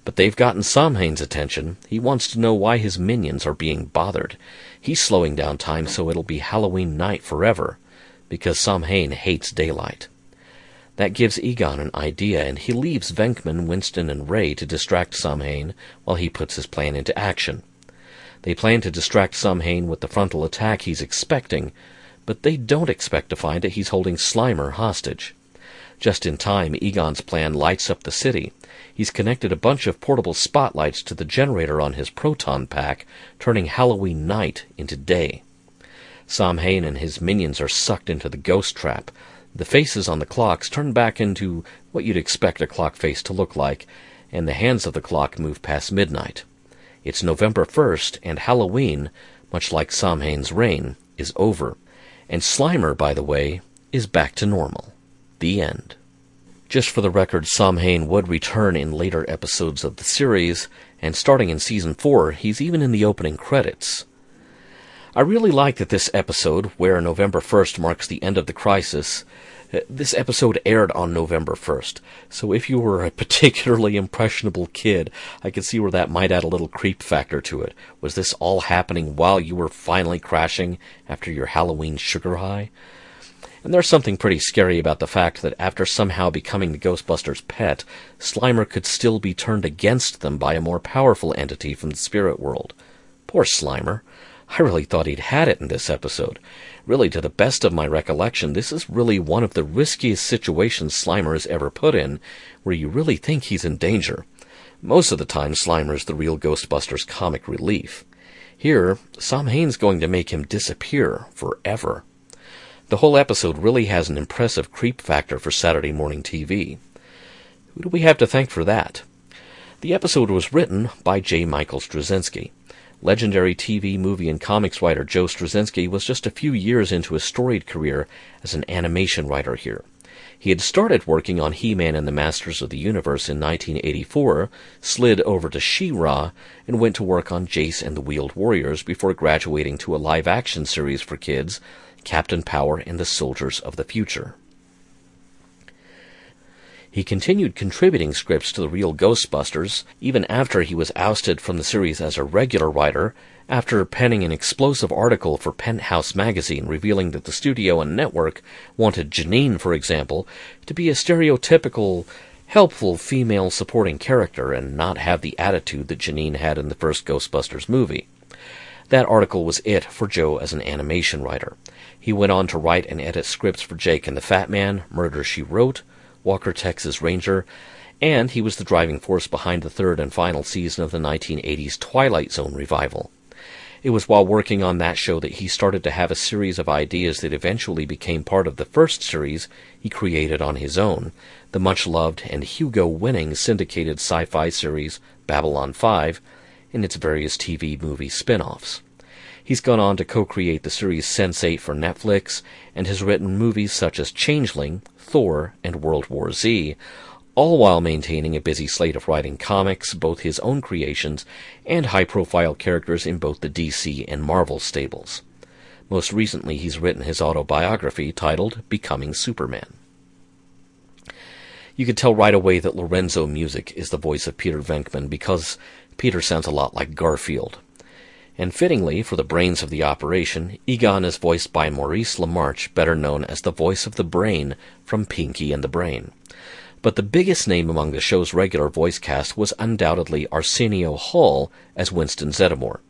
But they've gotten Samhain's attention. He wants to know why his minions are being bothered. He's slowing down time so it'll be Halloween night forever, because Samhain hates daylight. That gives Egon an idea, and he leaves Venkman, Winston, and Ray to distract Samhain while he puts his plan into action. They plan to distract Samhain with the frontal attack he's expecting, but they don't expect to find that he's holding Slimer hostage. Just in time, Egon's plan lights up the city. He's connected a bunch of portable spotlights to the generator on his proton pack, turning Halloween night into day. Sam Samhain and his minions are sucked into the ghost trap, the faces on the clocks turn back into what you'd expect a clock face to look like, and the hands of the clock move past midnight. It's November 1st, and Halloween, much like Samhain's reign, is over. And Slimer, by the way, is back to normal. The end. Just for the record, Samhain would return in later episodes of the series, and starting in season 4, he's even in the opening credits. I really like that this episode, where November 1st marks the end of the crisis, Uh, this episode aired on November 1st, so if you were a particularly impressionable kid, I could see where that might add a little creep factor to it. Was this all happening while you were finally crashing after your Halloween sugar high? And there's something pretty scary about the fact that after somehow becoming the Ghostbusters' pet, Slimer could still be turned against them by a more powerful entity from the spirit world. Poor Slimer. I really thought he'd had it in this episode. Really, to the best of my recollection, this is really one of the riskiest situations Slimer has ever put in, where you really think he's in danger. Most of the time, Slimer's the real Ghostbusters comic relief. Here, Sam Samhain's going to make him disappear forever. The whole episode really has an impressive creep factor for Saturday morning TV. Who do we have to thank for that? The episode was written by J. Michael Straczynski. Legendary TV, movie, and comics writer Joe Straczynski was just a few years into his storied career as an animation writer here. He had started working on He-Man and the Masters of the Universe in 1984, slid over to She-Ra, and went to work on Jace and the Wheeled Warriors before graduating to a live-action series for kids, Captain Power and the Soldiers of the Future. He continued contributing scripts to the real Ghostbusters, even after he was ousted from the series as a regular writer, after penning an explosive article for Penthouse magazine revealing that the studio and network wanted Janine, for example, to be a stereotypical, helpful female supporting character and not have the attitude that Janine had in the first Ghostbusters movie. That article was it for Joe as an animation writer. He went on to write and edit scripts for Jake and the Fat Man, Murder She Wrote, Walker Texas Ranger, and he was the driving force behind the third and final season of the 1980s Twilight Zone revival. It was while working on that show that he started to have a series of ideas that eventually became part of the first series he created on his own, the much loved and Hugo winning syndicated sci fi series Babylon 5, and its various TV movie spin offs. He's gone on to co create the series Sense8 for Netflix and has written movies such as Changeling, Thor, and World War Z, all while maintaining a busy slate of writing comics, both his own creations and high profile characters in both the DC and Marvel stables. Most recently, he's written his autobiography titled Becoming Superman. You could tell right away that Lorenzo Music is the voice of Peter Venkman because Peter sounds a lot like Garfield. And fittingly, for the brains of the operation, Egon is voiced by Maurice LaMarche, better known as the voice of the Brain from Pinky and the Brain. But the biggest name among the show's regular voice cast was undoubtedly Arsenio Hall as Winston Zeddemore.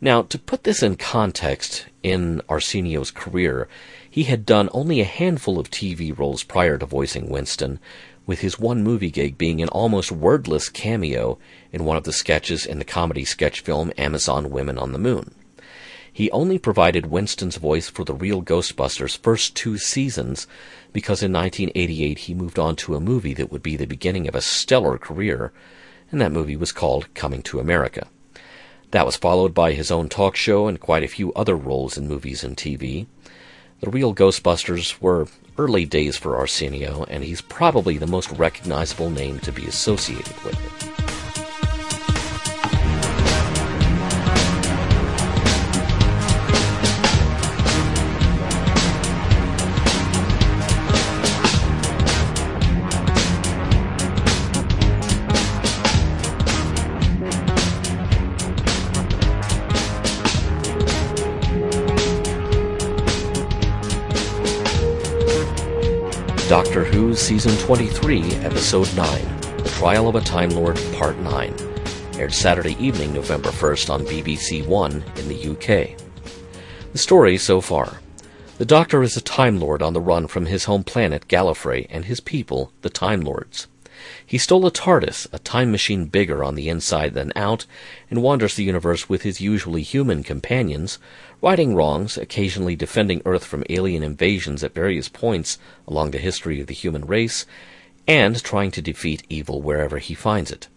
Now, to put this in context in Arsenio's career, he had done only a handful of TV roles prior to voicing Winston, with his one movie gig being an almost wordless cameo in one of the sketches in the comedy sketch film Amazon Women on the Moon. He only provided Winston's voice for the real Ghostbusters' first two seasons because in 1988 he moved on to a movie that would be the beginning of a stellar career, and that movie was called Coming to America. That was followed by his own talk show and quite a few other roles in movies and TV. The real Ghostbusters were early days for Arsenio, and he's probably the most recognizable name to be associated with it. Doctor Who Season 23, Episode 9 The Trial of a Time Lord, Part 9. Aired Saturday evening, November 1st on BBC One in the UK. The story so far. The Doctor is a Time Lord on the run from his home planet, Gallifrey, and his people, the Time Lords. He stole a TARDIS, a time machine bigger on the inside than out, and wanders the universe with his usually human companions, righting wrongs, occasionally defending Earth from alien invasions at various points along the history of the human race, and trying to defeat evil wherever he finds it.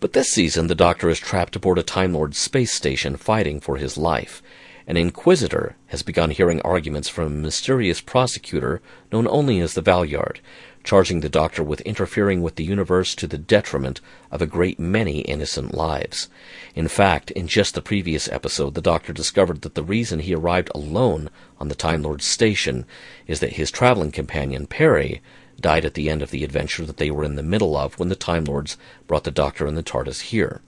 But this season, the Doctor is trapped aboard a Time Lord space station fighting for his life. An Inquisitor has begun hearing arguments from a mysterious prosecutor known only as the Valeyard, charging the Doctor with interfering with the universe to the detriment of a great many innocent lives. In fact, in just the previous episode, the Doctor discovered that the reason he arrived alone on the Time Lord's station is that his traveling companion, Peri, died at the end of the adventure that they were in the middle of when the Time Lords brought the Doctor and the TARDIS here.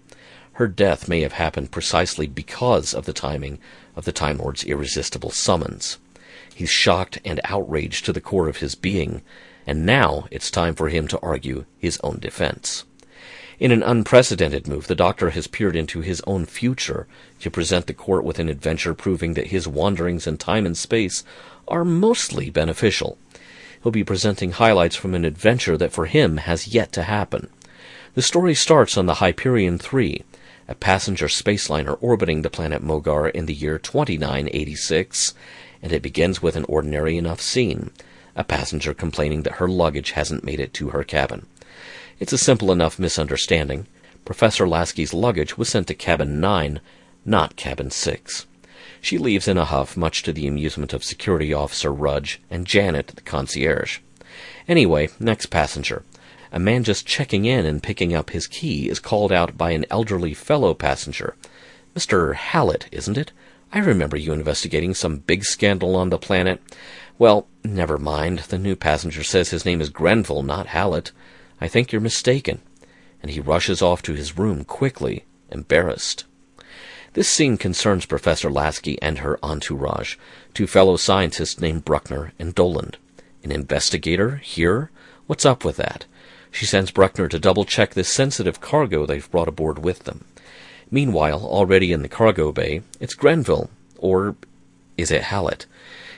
Her death may have happened precisely because of the timing of the Time Lord's irresistible summons. He's shocked and outraged to the core of his being, and now it's time for him to argue his own defense. In an unprecedented move, the Doctor has peered into his own future to present the court with an adventure proving that his wanderings in time and space are mostly beneficial. He'll be presenting highlights from an adventure that for him has yet to happen. The story starts on the Hyperion 3, a passenger spaceliner orbiting the planet Mogar in the year 2986, and it begins with an ordinary enough scene a passenger complaining that her luggage hasn't made it to her cabin. It's a simple enough misunderstanding. Professor Lasky's luggage was sent to cabin 9, not cabin 6. She leaves in a huff, much to the amusement of Security Officer Rudge and Janet, the concierge. Anyway, next passenger. A man just checking in and picking up his key is called out by an elderly fellow passenger. Mr. Hallett, isn't it? I remember you investigating some big scandal on the planet. Well, never mind. The new passenger says his name is Grenville, not Hallett. I think you're mistaken. And he rushes off to his room quickly, embarrassed. This scene concerns Professor Lasky and her entourage, two fellow scientists named Bruckner and Doland. An investigator here? What's up with that? She sends Bruckner to double check this sensitive cargo they've brought aboard with them. Meanwhile, already in the cargo bay, it's Grenville, or is it Hallett?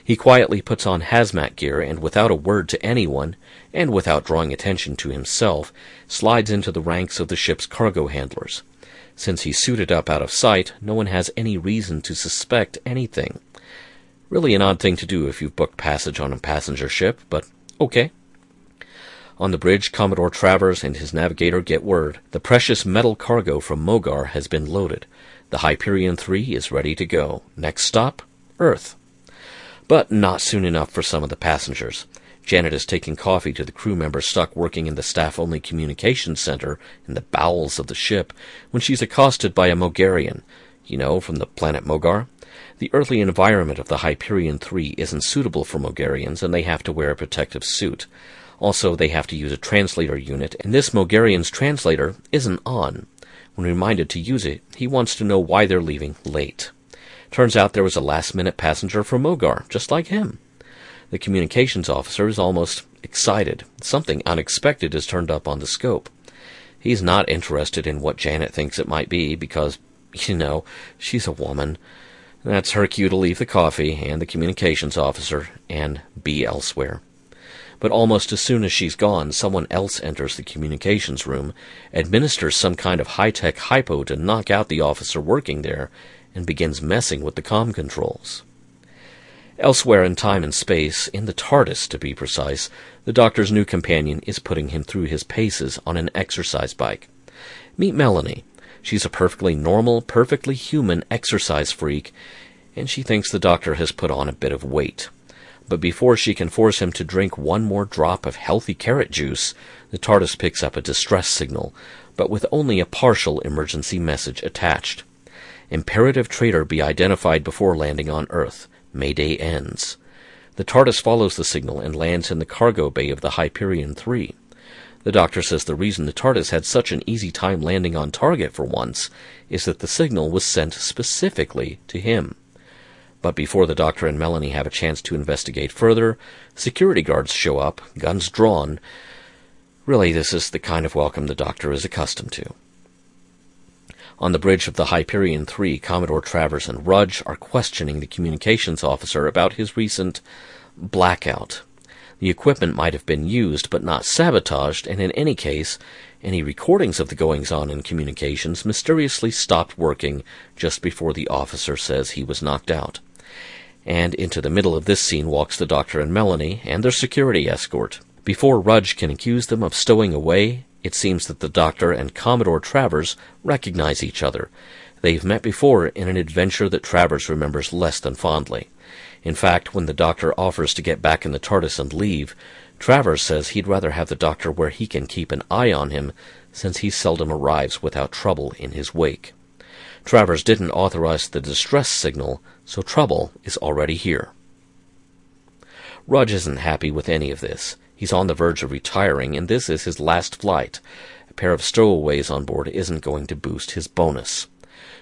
He quietly puts on hazmat gear and, without a word to anyone, and without drawing attention to himself, slides into the ranks of the ship's cargo handlers. Since he's suited up out of sight, no one has any reason to suspect anything. Really an odd thing to do if you've booked passage on a passenger ship, but okay. On the bridge, Commodore Travers and his navigator get word. The precious metal cargo from Mogar has been loaded. The Hyperion 3 is ready to go. Next stop, Earth. But not soon enough for some of the passengers. Janet is taking coffee to the crew members stuck working in the staff-only communications center in the bowels of the ship when she's accosted by a Mogarian. You know, from the planet Mogar. The earthly environment of the Hyperion 3 isn't suitable for Mogarians, and they have to wear a protective suit. Also, they have to use a translator unit, and this Mogarian's translator isn't on. When reminded to use it, he wants to know why they're leaving late. Turns out there was a last minute passenger from Mogar, just like him. The communications officer is almost excited. Something unexpected has turned up on the scope. He's not interested in what Janet thinks it might be because, you know, she's a woman. That's her cue to leave the coffee and the communications officer and be elsewhere but almost as soon as she's gone, someone else enters the communications room, administers some kind of high-tech hypo to knock out the officer working there, and begins messing with the com controls. Elsewhere in time and space, in the TARDIS to be precise, the Doctor's new companion is putting him through his paces on an exercise bike. Meet Melanie. She's a perfectly normal, perfectly human exercise freak, and she thinks the Doctor has put on a bit of weight. But before she can force him to drink one more drop of healthy carrot juice, the TARDIS picks up a distress signal, but with only a partial emergency message attached. Imperative trader be identified before landing on Earth. Mayday ends. The TARDIS follows the signal and lands in the cargo bay of the Hyperion 3. The doctor says the reason the TARDIS had such an easy time landing on target for once is that the signal was sent specifically to him. But before the doctor and Melanie have a chance to investigate further, security guards show up, guns drawn. Really, this is the kind of welcome the doctor is accustomed to. On the bridge of the Hyperion 3, Commodore Travers and Rudge are questioning the communications officer about his recent blackout. The equipment might have been used but not sabotaged, and in any case, any recordings of the goings on in communications mysteriously stopped working just before the officer says he was knocked out and into the middle of this scene walks the doctor and Melanie and their security escort. Before Rudge can accuse them of stowing away, it seems that the doctor and Commodore Travers recognize each other. They've met before in an adventure that Travers remembers less than fondly. In fact, when the doctor offers to get back in the TARDIS and leave, Travers says he'd rather have the doctor where he can keep an eye on him since he seldom arrives without trouble in his wake. Travers didn't authorize the distress signal, so trouble is already here. Rudge isn't happy with any of this. He's on the verge of retiring, and this is his last flight. A pair of stowaways on board isn't going to boost his bonus.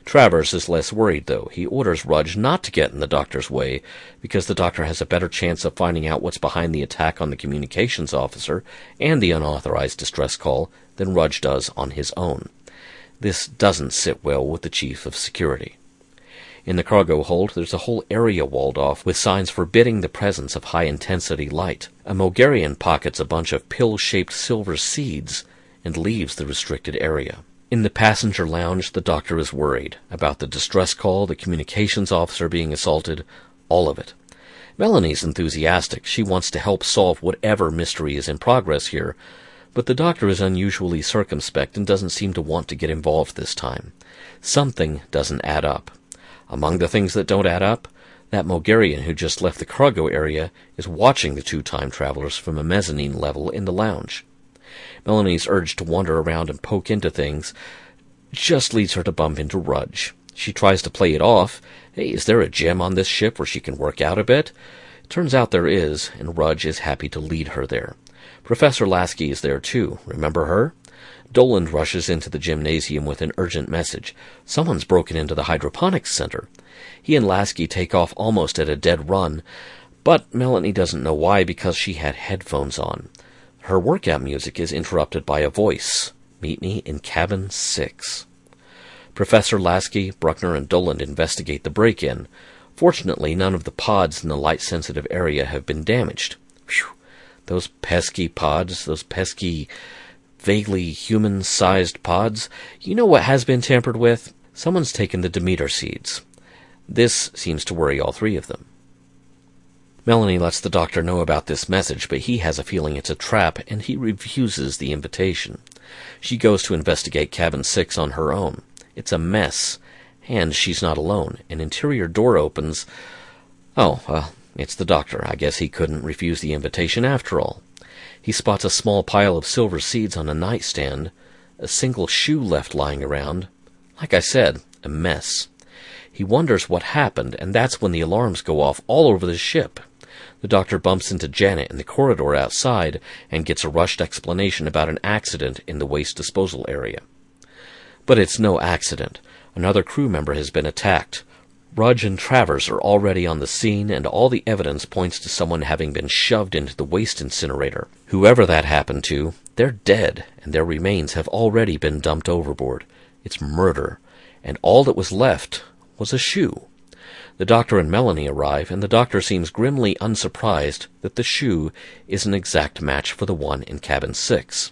Travers is less worried, though. He orders Rudge not to get in the doctor's way, because the doctor has a better chance of finding out what's behind the attack on the communications officer and the unauthorized distress call than Rudge does on his own. This doesn't sit well with the chief of security. In the cargo hold, there's a whole area walled off with signs forbidding the presence of high intensity light. A Mogarian pockets a bunch of pill shaped silver seeds and leaves the restricted area. In the passenger lounge, the doctor is worried about the distress call, the communications officer being assaulted, all of it. Melanie's enthusiastic. She wants to help solve whatever mystery is in progress here, but the doctor is unusually circumspect and doesn't seem to want to get involved this time. Something doesn't add up. Among the things that don't add up, that Mogarian who just left the cargo area is watching the two time travelers from a mezzanine level in the lounge. Melanie's urge to wander around and poke into things just leads her to bump into Rudge. She tries to play it off. Hey, is there a gym on this ship where she can work out a bit? Turns out there is, and Rudge is happy to lead her there. Professor Lasky is there too. Remember her? Doland rushes into the gymnasium with an urgent message. Someone's broken into the hydroponics center. He and Lasky take off almost at a dead run, but Melanie doesn't know why because she had headphones on. Her workout music is interrupted by a voice. Meet me in cabin six. Professor Lasky, Bruckner, and Doland investigate the break in. Fortunately, none of the pods in the light sensitive area have been damaged. Whew. Those pesky pods, those pesky, vaguely human sized pods. You know what has been tampered with? Someone's taken the Demeter seeds. This seems to worry all three of them. Melanie lets the doctor know about this message, but he has a feeling it's a trap, and he refuses the invitation. She goes to investigate cabin six on her own. It's a mess, and she's not alone. An interior door opens. Oh, well, it's the doctor. I guess he couldn't refuse the invitation after all. He spots a small pile of silver seeds on a nightstand, a single shoe left lying around. Like I said, a mess. He wonders what happened, and that's when the alarms go off all over the ship. The doctor bumps into Janet in the corridor outside and gets a rushed explanation about an accident in the waste disposal area. But it's no accident. Another crew member has been attacked. Rudge and Travers are already on the scene, and all the evidence points to someone having been shoved into the waste incinerator. Whoever that happened to, they're dead, and their remains have already been dumped overboard. It's murder, and all that was left was a shoe. The doctor and Melanie arrive, and the doctor seems grimly unsurprised that the shoe is an exact match for the one in cabin six.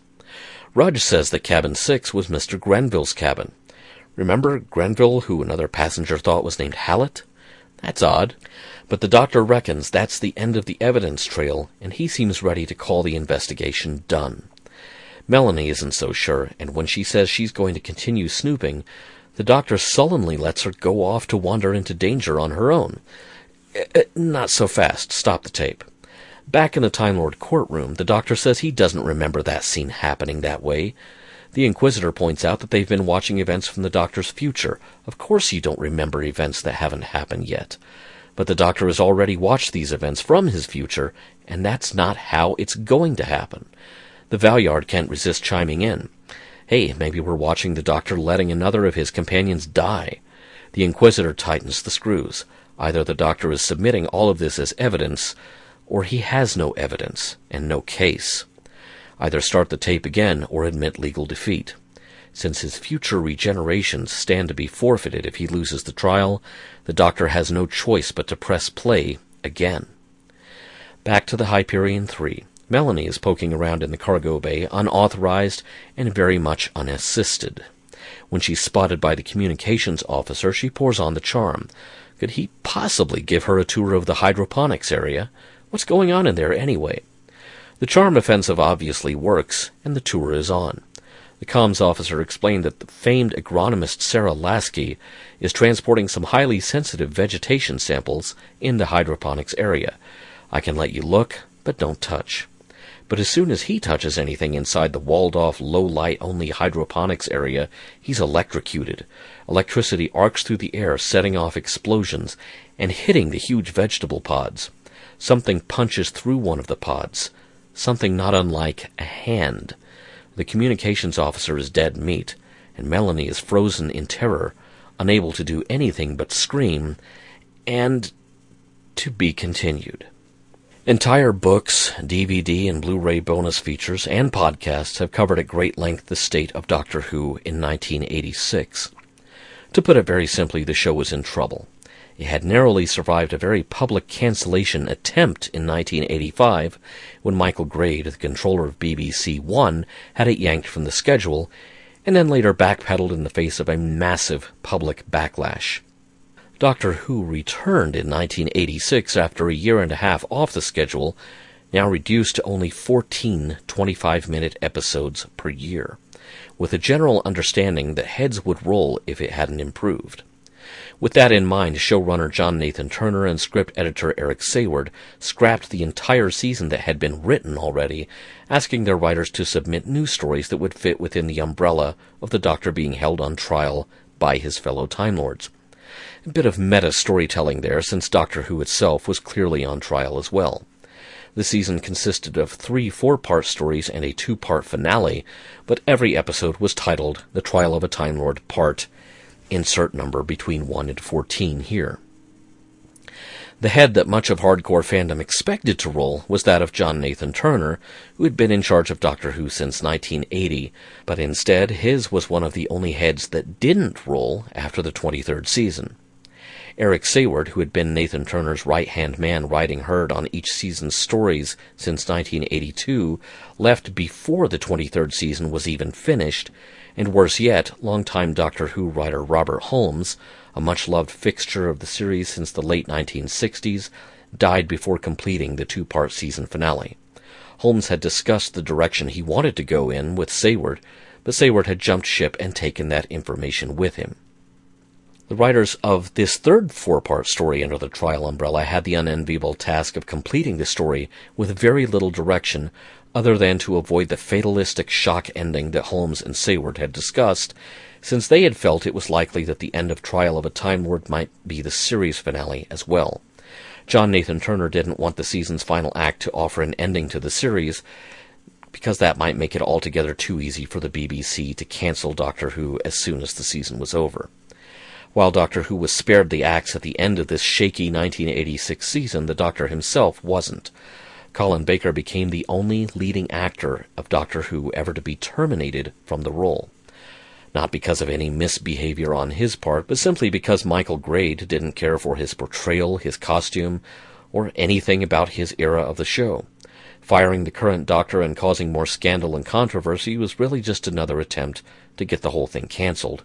Rudge says that cabin six was Mr. Grenville's cabin. Remember Grenville, who another passenger thought was named Hallett? That's odd. But the doctor reckons that's the end of the evidence trail, and he seems ready to call the investigation done. Melanie isn't so sure, and when she says she's going to continue snooping, the doctor sullenly lets her go off to wander into danger on her own. Uh, not so fast. Stop the tape. Back in the Time Lord courtroom, the doctor says he doesn't remember that scene happening that way. The Inquisitor points out that they've been watching events from the Doctor's future. Of course you don't remember events that haven't happened yet. But the Doctor has already watched these events from his future, and that's not how it's going to happen. The Valeyard can't resist chiming in. Hey, maybe we're watching the Doctor letting another of his companions die. The Inquisitor tightens the screws. Either the Doctor is submitting all of this as evidence, or he has no evidence and no case. Either start the tape again or admit legal defeat. Since his future regenerations stand to be forfeited if he loses the trial, the Doctor has no choice but to press play again. Back to the Hyperion 3. Melanie is poking around in the cargo bay, unauthorized and very much unassisted. When she's spotted by the communications officer, she pours on the charm. Could he possibly give her a tour of the hydroponics area? What's going on in there anyway? The charm offensive obviously works, and the tour is on. The comms officer explained that the famed agronomist Sarah Lasky is transporting some highly sensitive vegetation samples in the hydroponics area. I can let you look, but don't touch. But as soon as he touches anything inside the walled off, low light only hydroponics area, he's electrocuted. Electricity arcs through the air, setting off explosions and hitting the huge vegetable pods. Something punches through one of the pods. Something not unlike a hand. The communications officer is dead meat, and Melanie is frozen in terror, unable to do anything but scream, and to be continued. Entire books, DVD and Blu-ray bonus features, and podcasts have covered at great length the state of Doctor Who in 1986. To put it very simply, the show was in trouble. It had narrowly survived a very public cancellation attempt in 1985 when Michael Grade, the controller of BBC One, had it yanked from the schedule, and then later backpedaled in the face of a massive public backlash. Doctor Who returned in 1986 after a year and a half off the schedule, now reduced to only 14 25 minute episodes per year, with a general understanding that heads would roll if it hadn't improved. With that in mind, showrunner John Nathan Turner and script editor Eric Saward scrapped the entire season that had been written already, asking their writers to submit new stories that would fit within the umbrella of the Doctor being held on trial by his fellow Time Lords. A bit of meta storytelling there, since Doctor Who itself was clearly on trial as well. The season consisted of three four part stories and a two part finale, but every episode was titled The Trial of a Time Lord Part insert number between 1 and 14 here. The head that much of hardcore fandom expected to roll was that of John Nathan Turner, who had been in charge of Doctor Who since 1980, but instead his was one of the only heads that didn't roll after the 23rd season. Eric Saward, who had been Nathan Turner's right hand man writing herd on each season's stories since 1982, left before the 23rd season was even finished and worse yet, longtime Doctor Who writer Robert Holmes, a much loved fixture of the series since the late 1960s, died before completing the two part season finale. Holmes had discussed the direction he wanted to go in with Saward, but Saward had jumped ship and taken that information with him. The writers of this third four part story under the trial umbrella had the unenviable task of completing the story with very little direction other than to avoid the fatalistic shock ending that Holmes and Saward had discussed, since they had felt it was likely that the end of Trial of a Time Lord might be the series finale as well. John Nathan Turner didn't want the season's final act to offer an ending to the series, because that might make it altogether too easy for the BBC to cancel Doctor Who as soon as the season was over. While Doctor Who was spared the axe at the end of this shaky 1986 season, the Doctor himself wasn't. Colin Baker became the only leading actor of Doctor Who ever to be terminated from the role. Not because of any misbehavior on his part, but simply because Michael Grade didn't care for his portrayal, his costume, or anything about his era of the show. Firing the current Doctor and causing more scandal and controversy was really just another attempt to get the whole thing cancelled.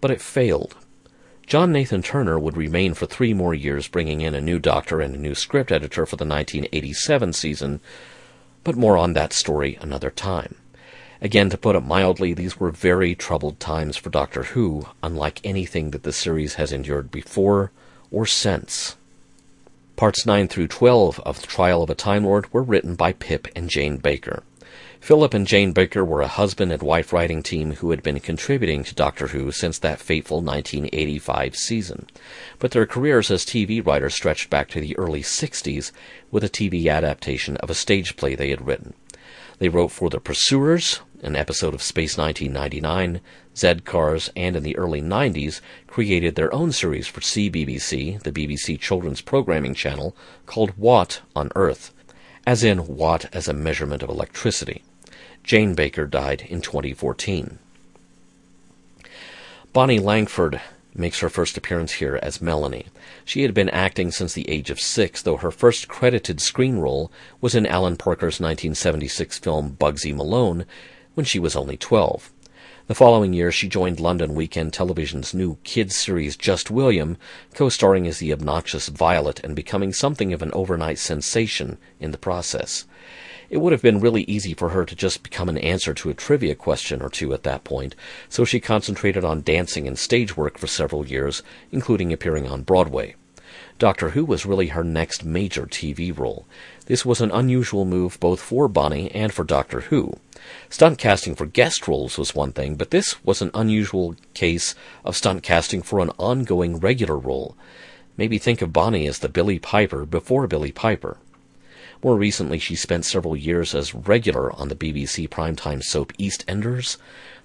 But it failed. John Nathan Turner would remain for three more years, bringing in a new doctor and a new script editor for the 1987 season, but more on that story another time. Again, to put it mildly, these were very troubled times for Doctor Who, unlike anything that the series has endured before or since. Parts 9 through 12 of The Trial of a Time Lord were written by Pip and Jane Baker. Philip and Jane Baker were a husband and wife writing team who had been contributing to Doctor Who since that fateful 1985 season. But their careers as TV writers stretched back to the early 60s with a TV adaptation of a stage play they had written. They wrote for The Pursuers, an episode of Space 1999, Z Cars, and in the early 90s created their own series for CBBC, the BBC children's programming channel, called Watt on Earth, as in watt as a measurement of electricity. Jane Baker died in 2014. Bonnie Langford makes her first appearance here as Melanie. She had been acting since the age of six, though her first credited screen role was in Alan Parker's 1976 film Bugsy Malone when she was only 12. The following year, she joined London Weekend Television's new kids series Just William, co-starring as the obnoxious Violet and becoming something of an overnight sensation in the process. It would have been really easy for her to just become an answer to a trivia question or two at that point, so she concentrated on dancing and stage work for several years, including appearing on Broadway. Doctor Who was really her next major TV role. This was an unusual move both for Bonnie and for Doctor Who. Stunt casting for guest roles was one thing, but this was an unusual case of stunt casting for an ongoing regular role. Maybe think of Bonnie as the Billie Piper before Billie Piper. More recently, she spent several years as regular on the BBC primetime soap EastEnders,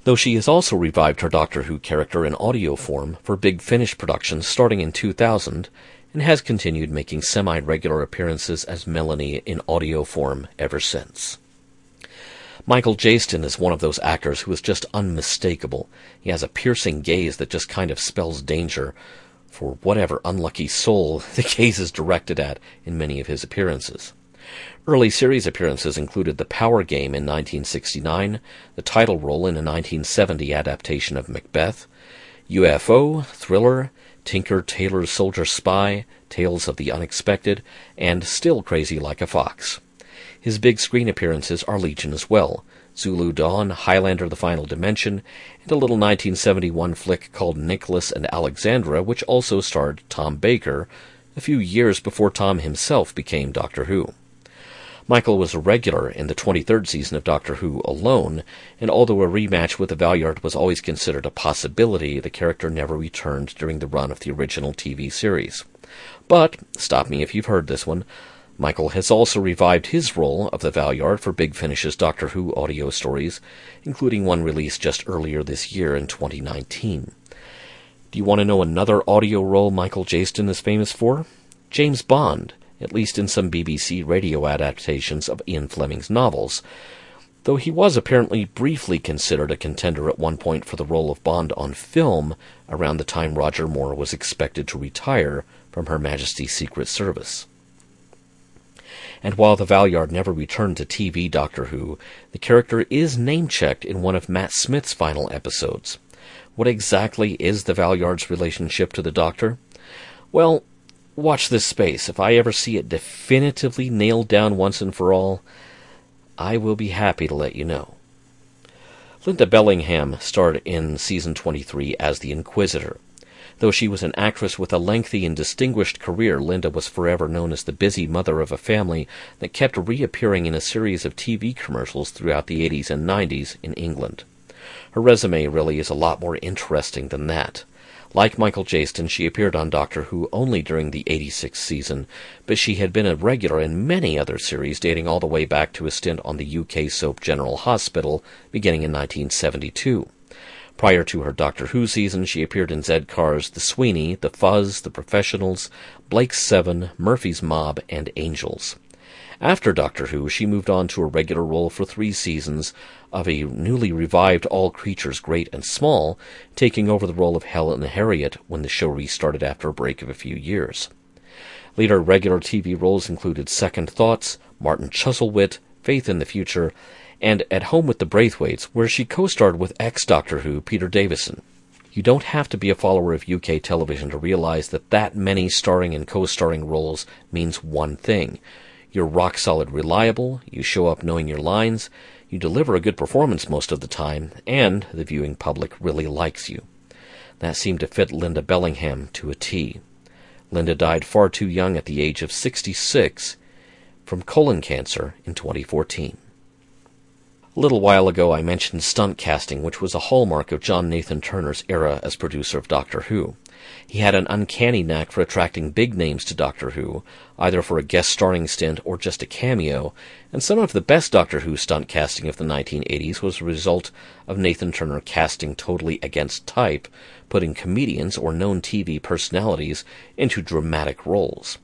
though she has also revived her Doctor Who character in audio form for Big Finish productions starting in 2000 and has continued making semi regular appearances as Melanie in audio form ever since. Michael Jayston is one of those actors who is just unmistakable. He has a piercing gaze that just kind of spells danger for whatever unlucky soul the gaze is directed at in many of his appearances. Early series appearances included The Power Game in 1969, the title role in a 1970 adaptation of Macbeth, UFO, Thriller, Tinker Tailor Soldier Spy, Tales of the Unexpected, and Still Crazy Like a Fox. His big screen appearances are legion as well. Zulu Dawn, Highlander The Final Dimension, and a little 1971 flick called Nicholas and Alexandra, which also starred Tom Baker, a few years before Tom himself became Doctor Who. Michael was a regular in the 23rd season of Doctor Who alone, and although a rematch with the Valeyard was always considered a possibility, the character never returned during the run of the original TV series. But, stop me if you've heard this one, Michael has also revived his role of the Valeyard for Big Finish's Doctor Who audio stories, including one released just earlier this year in 2019. Do you want to know another audio role Michael Jayston is famous for? James Bond at least in some BBC radio adaptations of Ian Fleming's novels, though he was apparently briefly considered a contender at one point for the role of Bond on film around the time Roger Moore was expected to retire from Her Majesty's Secret Service. And while the Valeyard never returned to TV Doctor Who, the character is name checked in one of Matt Smith's final episodes. What exactly is the Valeyard's relationship to the Doctor? Well, watch this space. If I ever see it definitively nailed down once and for all, I will be happy to let you know. Lynda Bellingham starred in season 23 as the Inquisitor. Though she was an actress with a lengthy and distinguished career, Linda was forever known as the busy mother of a family that kept reappearing in a series of TV commercials throughout the 80s and 90s in England. Her resume really is a lot more interesting than that. Like Michael Jayston, she appeared on Doctor Who only during the 86th season, but she had been a regular in many other series dating all the way back to a stint on the UK soap General Hospital beginning in 1972. Prior to her Doctor Who season, she appeared in Zed Cars, The Sweeney, The Fuzz, The Professionals, Blake's Seven, Murphy's Mob, and Angels. After Doctor Who, she moved on to a regular role for three seasons of a newly revived All Creatures Great and Small, taking over the role of Helen Herriot when the show restarted after a break of a few years. Later regular TV roles included Second Thoughts, Martin Chuzzlewit, Faith in the Future, and At Home with the Braithwaites, where she co-starred with ex-Doctor Who Peter Davison. You don't have to be a follower of UK television to realize that that many starring and co-starring roles means one thing. You're rock solid reliable, you show up knowing your lines, you deliver a good performance most of the time, and the viewing public really likes you. That seemed to fit Lynda Bellingham to a T. Linda died far too young at the age of 66 from colon cancer in 2014. A little while ago I mentioned stunt casting, which was a hallmark of John Nathan Turner's era as producer of Doctor Who. He had an uncanny knack for attracting big names to Doctor Who, either for a guest starring stint or just a cameo, and some of the best Doctor Who stunt casting of the 1980s was a result of Nathan Turner casting totally against type, putting comedians or known TV personalities into dramatic roles.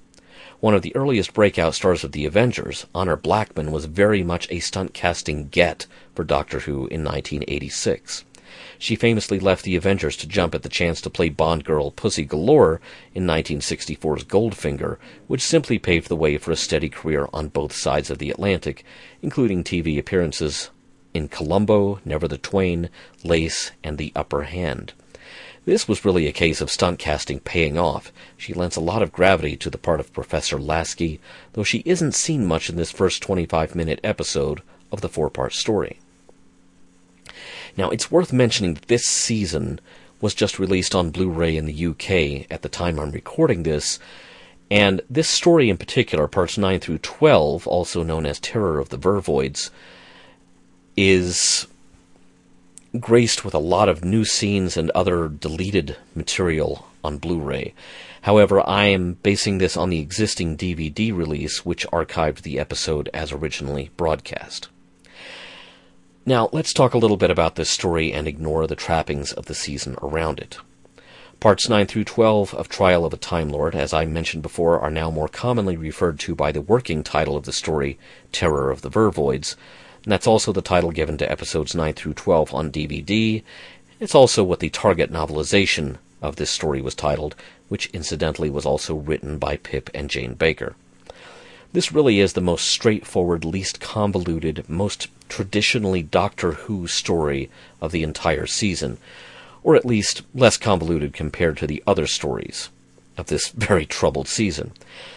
One of the earliest breakout stars of the Avengers, Honor Blackman, was very much a stunt casting get for Doctor Who in 1986. She famously left the Avengers to jump at the chance to play Bond girl Pussy Galore in 1964's Goldfinger, which simply paved the way for a steady career on both sides of the Atlantic, including TV appearances in Columbo, Never the Twain, Lace, and The Upper Hand. This was really a case of stunt casting paying off. She lends a lot of gravity to the part of Professor Lasky, though she isn't seen much in this first 25 minute episode of the four part story. Now, it's worth mentioning that this season was just released on Blu ray in the UK at the time I'm recording this, And this story in particular, parts 9 through 12, also known as Terror of the Vervoids, is graced with a lot of new scenes and other deleted material on Blu ray. However, I am basing this on the existing DVD release, which archived the episode as originally broadcast. Now, let's talk a little bit about this story and ignore the trappings of the season around it. Parts 9 through 12 of Trial of a Time Lord, as I mentioned before, are now more commonly referred to by the working title of the story, Terror of the Vervoids. And that's also the title given to episodes 9 through 12 on DVD. It's also what the target novelization of this story was titled, which incidentally was also written by Pip and Jane Baker. This really is the most straightforward, least convoluted, most traditionally Doctor Who story of the entire season, or at least less convoluted compared to the other stories of this very troubled season.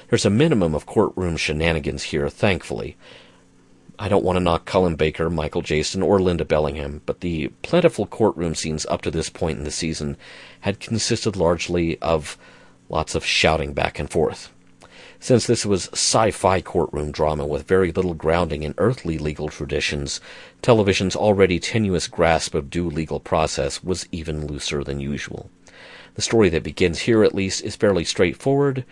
There's a minimum of courtroom shenanigans here, thankfully. I don't want to knock Colin Baker, Michael Jayston, or Lynda Bellingham, but the plentiful courtroom scenes up to this point in the season had consisted largely of lots of shouting back and forth. Since this was sci fi courtroom drama with very little grounding in earthly legal traditions, television's already tenuous grasp of due legal process was even looser than usual. The story that begins here, at least, is fairly straightforward,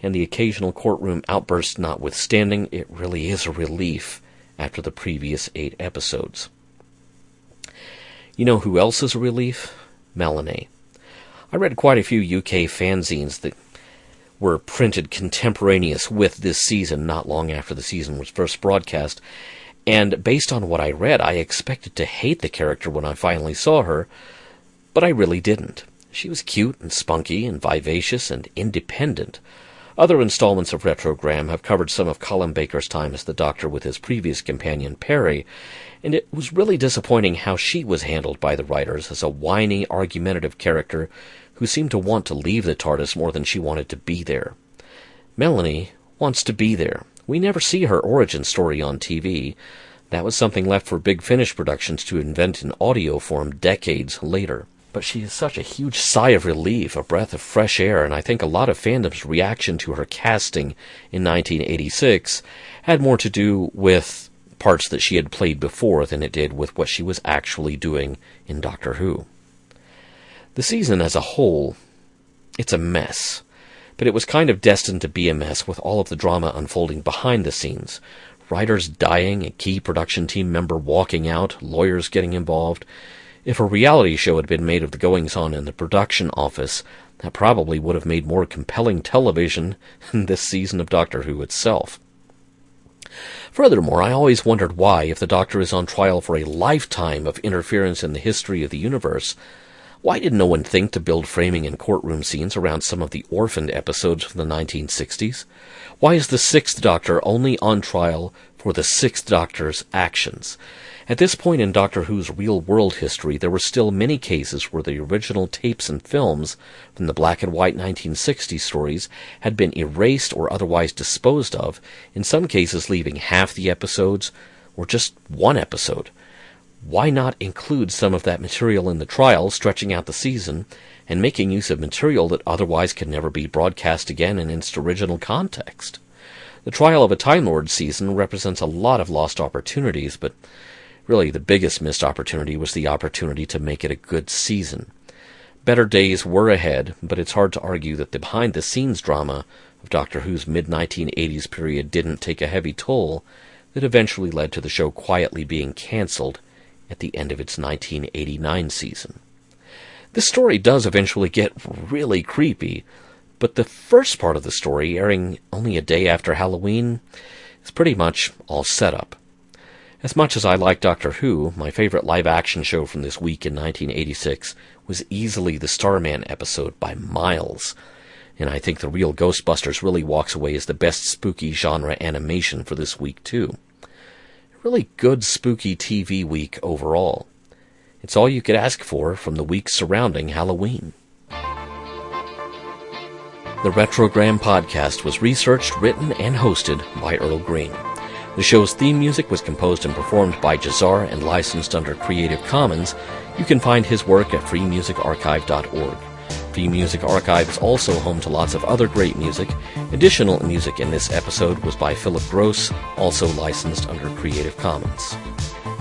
and the occasional courtroom outburst notwithstanding, it really is a relief after the previous eight episodes. You know who else is a relief? Melanie. I read quite a few UK fanzines that were printed contemporaneous with this season, not long after the season was first broadcast. And based on what I read, I expected to hate the character when I finally saw her, but I really didn't. She was cute and spunky and vivacious and independent. Other installments of Retrogram have covered some of Colin Baker's time as the Doctor with his previous companion, Peri, and it was really disappointing how she was handled by the writers as a whiny, argumentative character who seemed to want to leave the TARDIS more than she wanted to be there. Melanie wants to be there. We never see her origin story on TV. That was something left for Big Finish Productions to invent in audio form decades later. But she is such a huge sigh of relief, a breath of fresh air, and I think a lot of fandom's reaction to her casting in 1986 had more to do with parts that she had played before than it did with what she was actually doing in Doctor Who. The season as a whole, it's a mess. But it was kind of destined to be a mess with all of the drama unfolding behind the scenes. Writers dying, a key production team member walking out, lawyers getting involved. If a reality show had been made of the goings on in the production office, that probably would have made more compelling television than this season of Doctor Who itself. Furthermore, I always wondered why, if the Doctor is on trial for a lifetime of interference in the history of the universe, why did no one think to build framing and courtroom scenes around some of the orphaned episodes from the 1960s? Why is the Sixth Doctor only on trial for the Sixth Doctor's actions? At this point in Doctor Who's real world history, there were still many cases where the original tapes and films from the black and white 1960 stories had been erased or otherwise disposed of, in some cases leaving half the episodes or just one episode why not include some of that material in the trial, stretching out the season, and making use of material that otherwise could never be broadcast again in its original context? The trial of a Time Lord season represents a lot of lost opportunities, but really the biggest missed opportunity was the opportunity to make it a good season. Better days were ahead, but it's hard to argue that the behind the scenes drama of Doctor Who's mid 1980s period didn't take a heavy toll that eventually led to the show quietly being cancelled at the end of its 1989 season. This story does eventually get really creepy, but the first part of the story, airing only a day after Halloween, is pretty much all set up. As much as I like Doctor Who, my favorite live action show from this week in 1986 was easily the Starman episode by miles, and I think the real Ghostbusters really walks away as the best spooky genre animation for this week, too really good spooky TV week overall. It's all you could ask for from the week surrounding Halloween. The Retrogram podcast was researched, written, and hosted by Earl Green. The show's theme music was composed and performed by Jahzzar and licensed under Creative Commons. You can find his work at freemusicarchive.org. Free Music Archive is also home to lots of other great music. Additional music in this episode was by Philip Gross, also licensed under Creative Commons.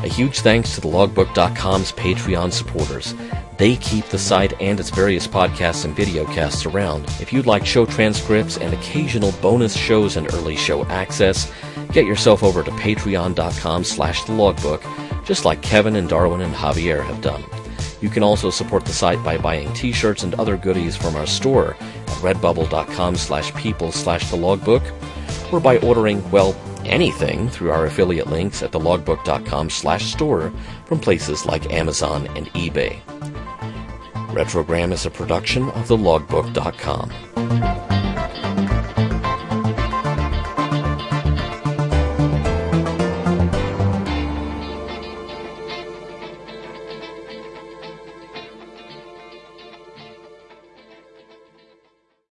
A huge thanks to the logbook.com's Patreon supporters. They keep the site and its various podcasts and videocasts around. If you'd like show transcripts and occasional bonus shows and early show access, get yourself over to patreon.com slash the logbook, just like Kevin and Darwin and Javier have done. You can also support the site by buying t-shirts and other goodies from our store at redbubble.com slash people slash the logbook, or by ordering, well, anything through our affiliate links at thelogbook.com slash store from places like Amazon and eBay. Retrogram is a production of thelogbook.com.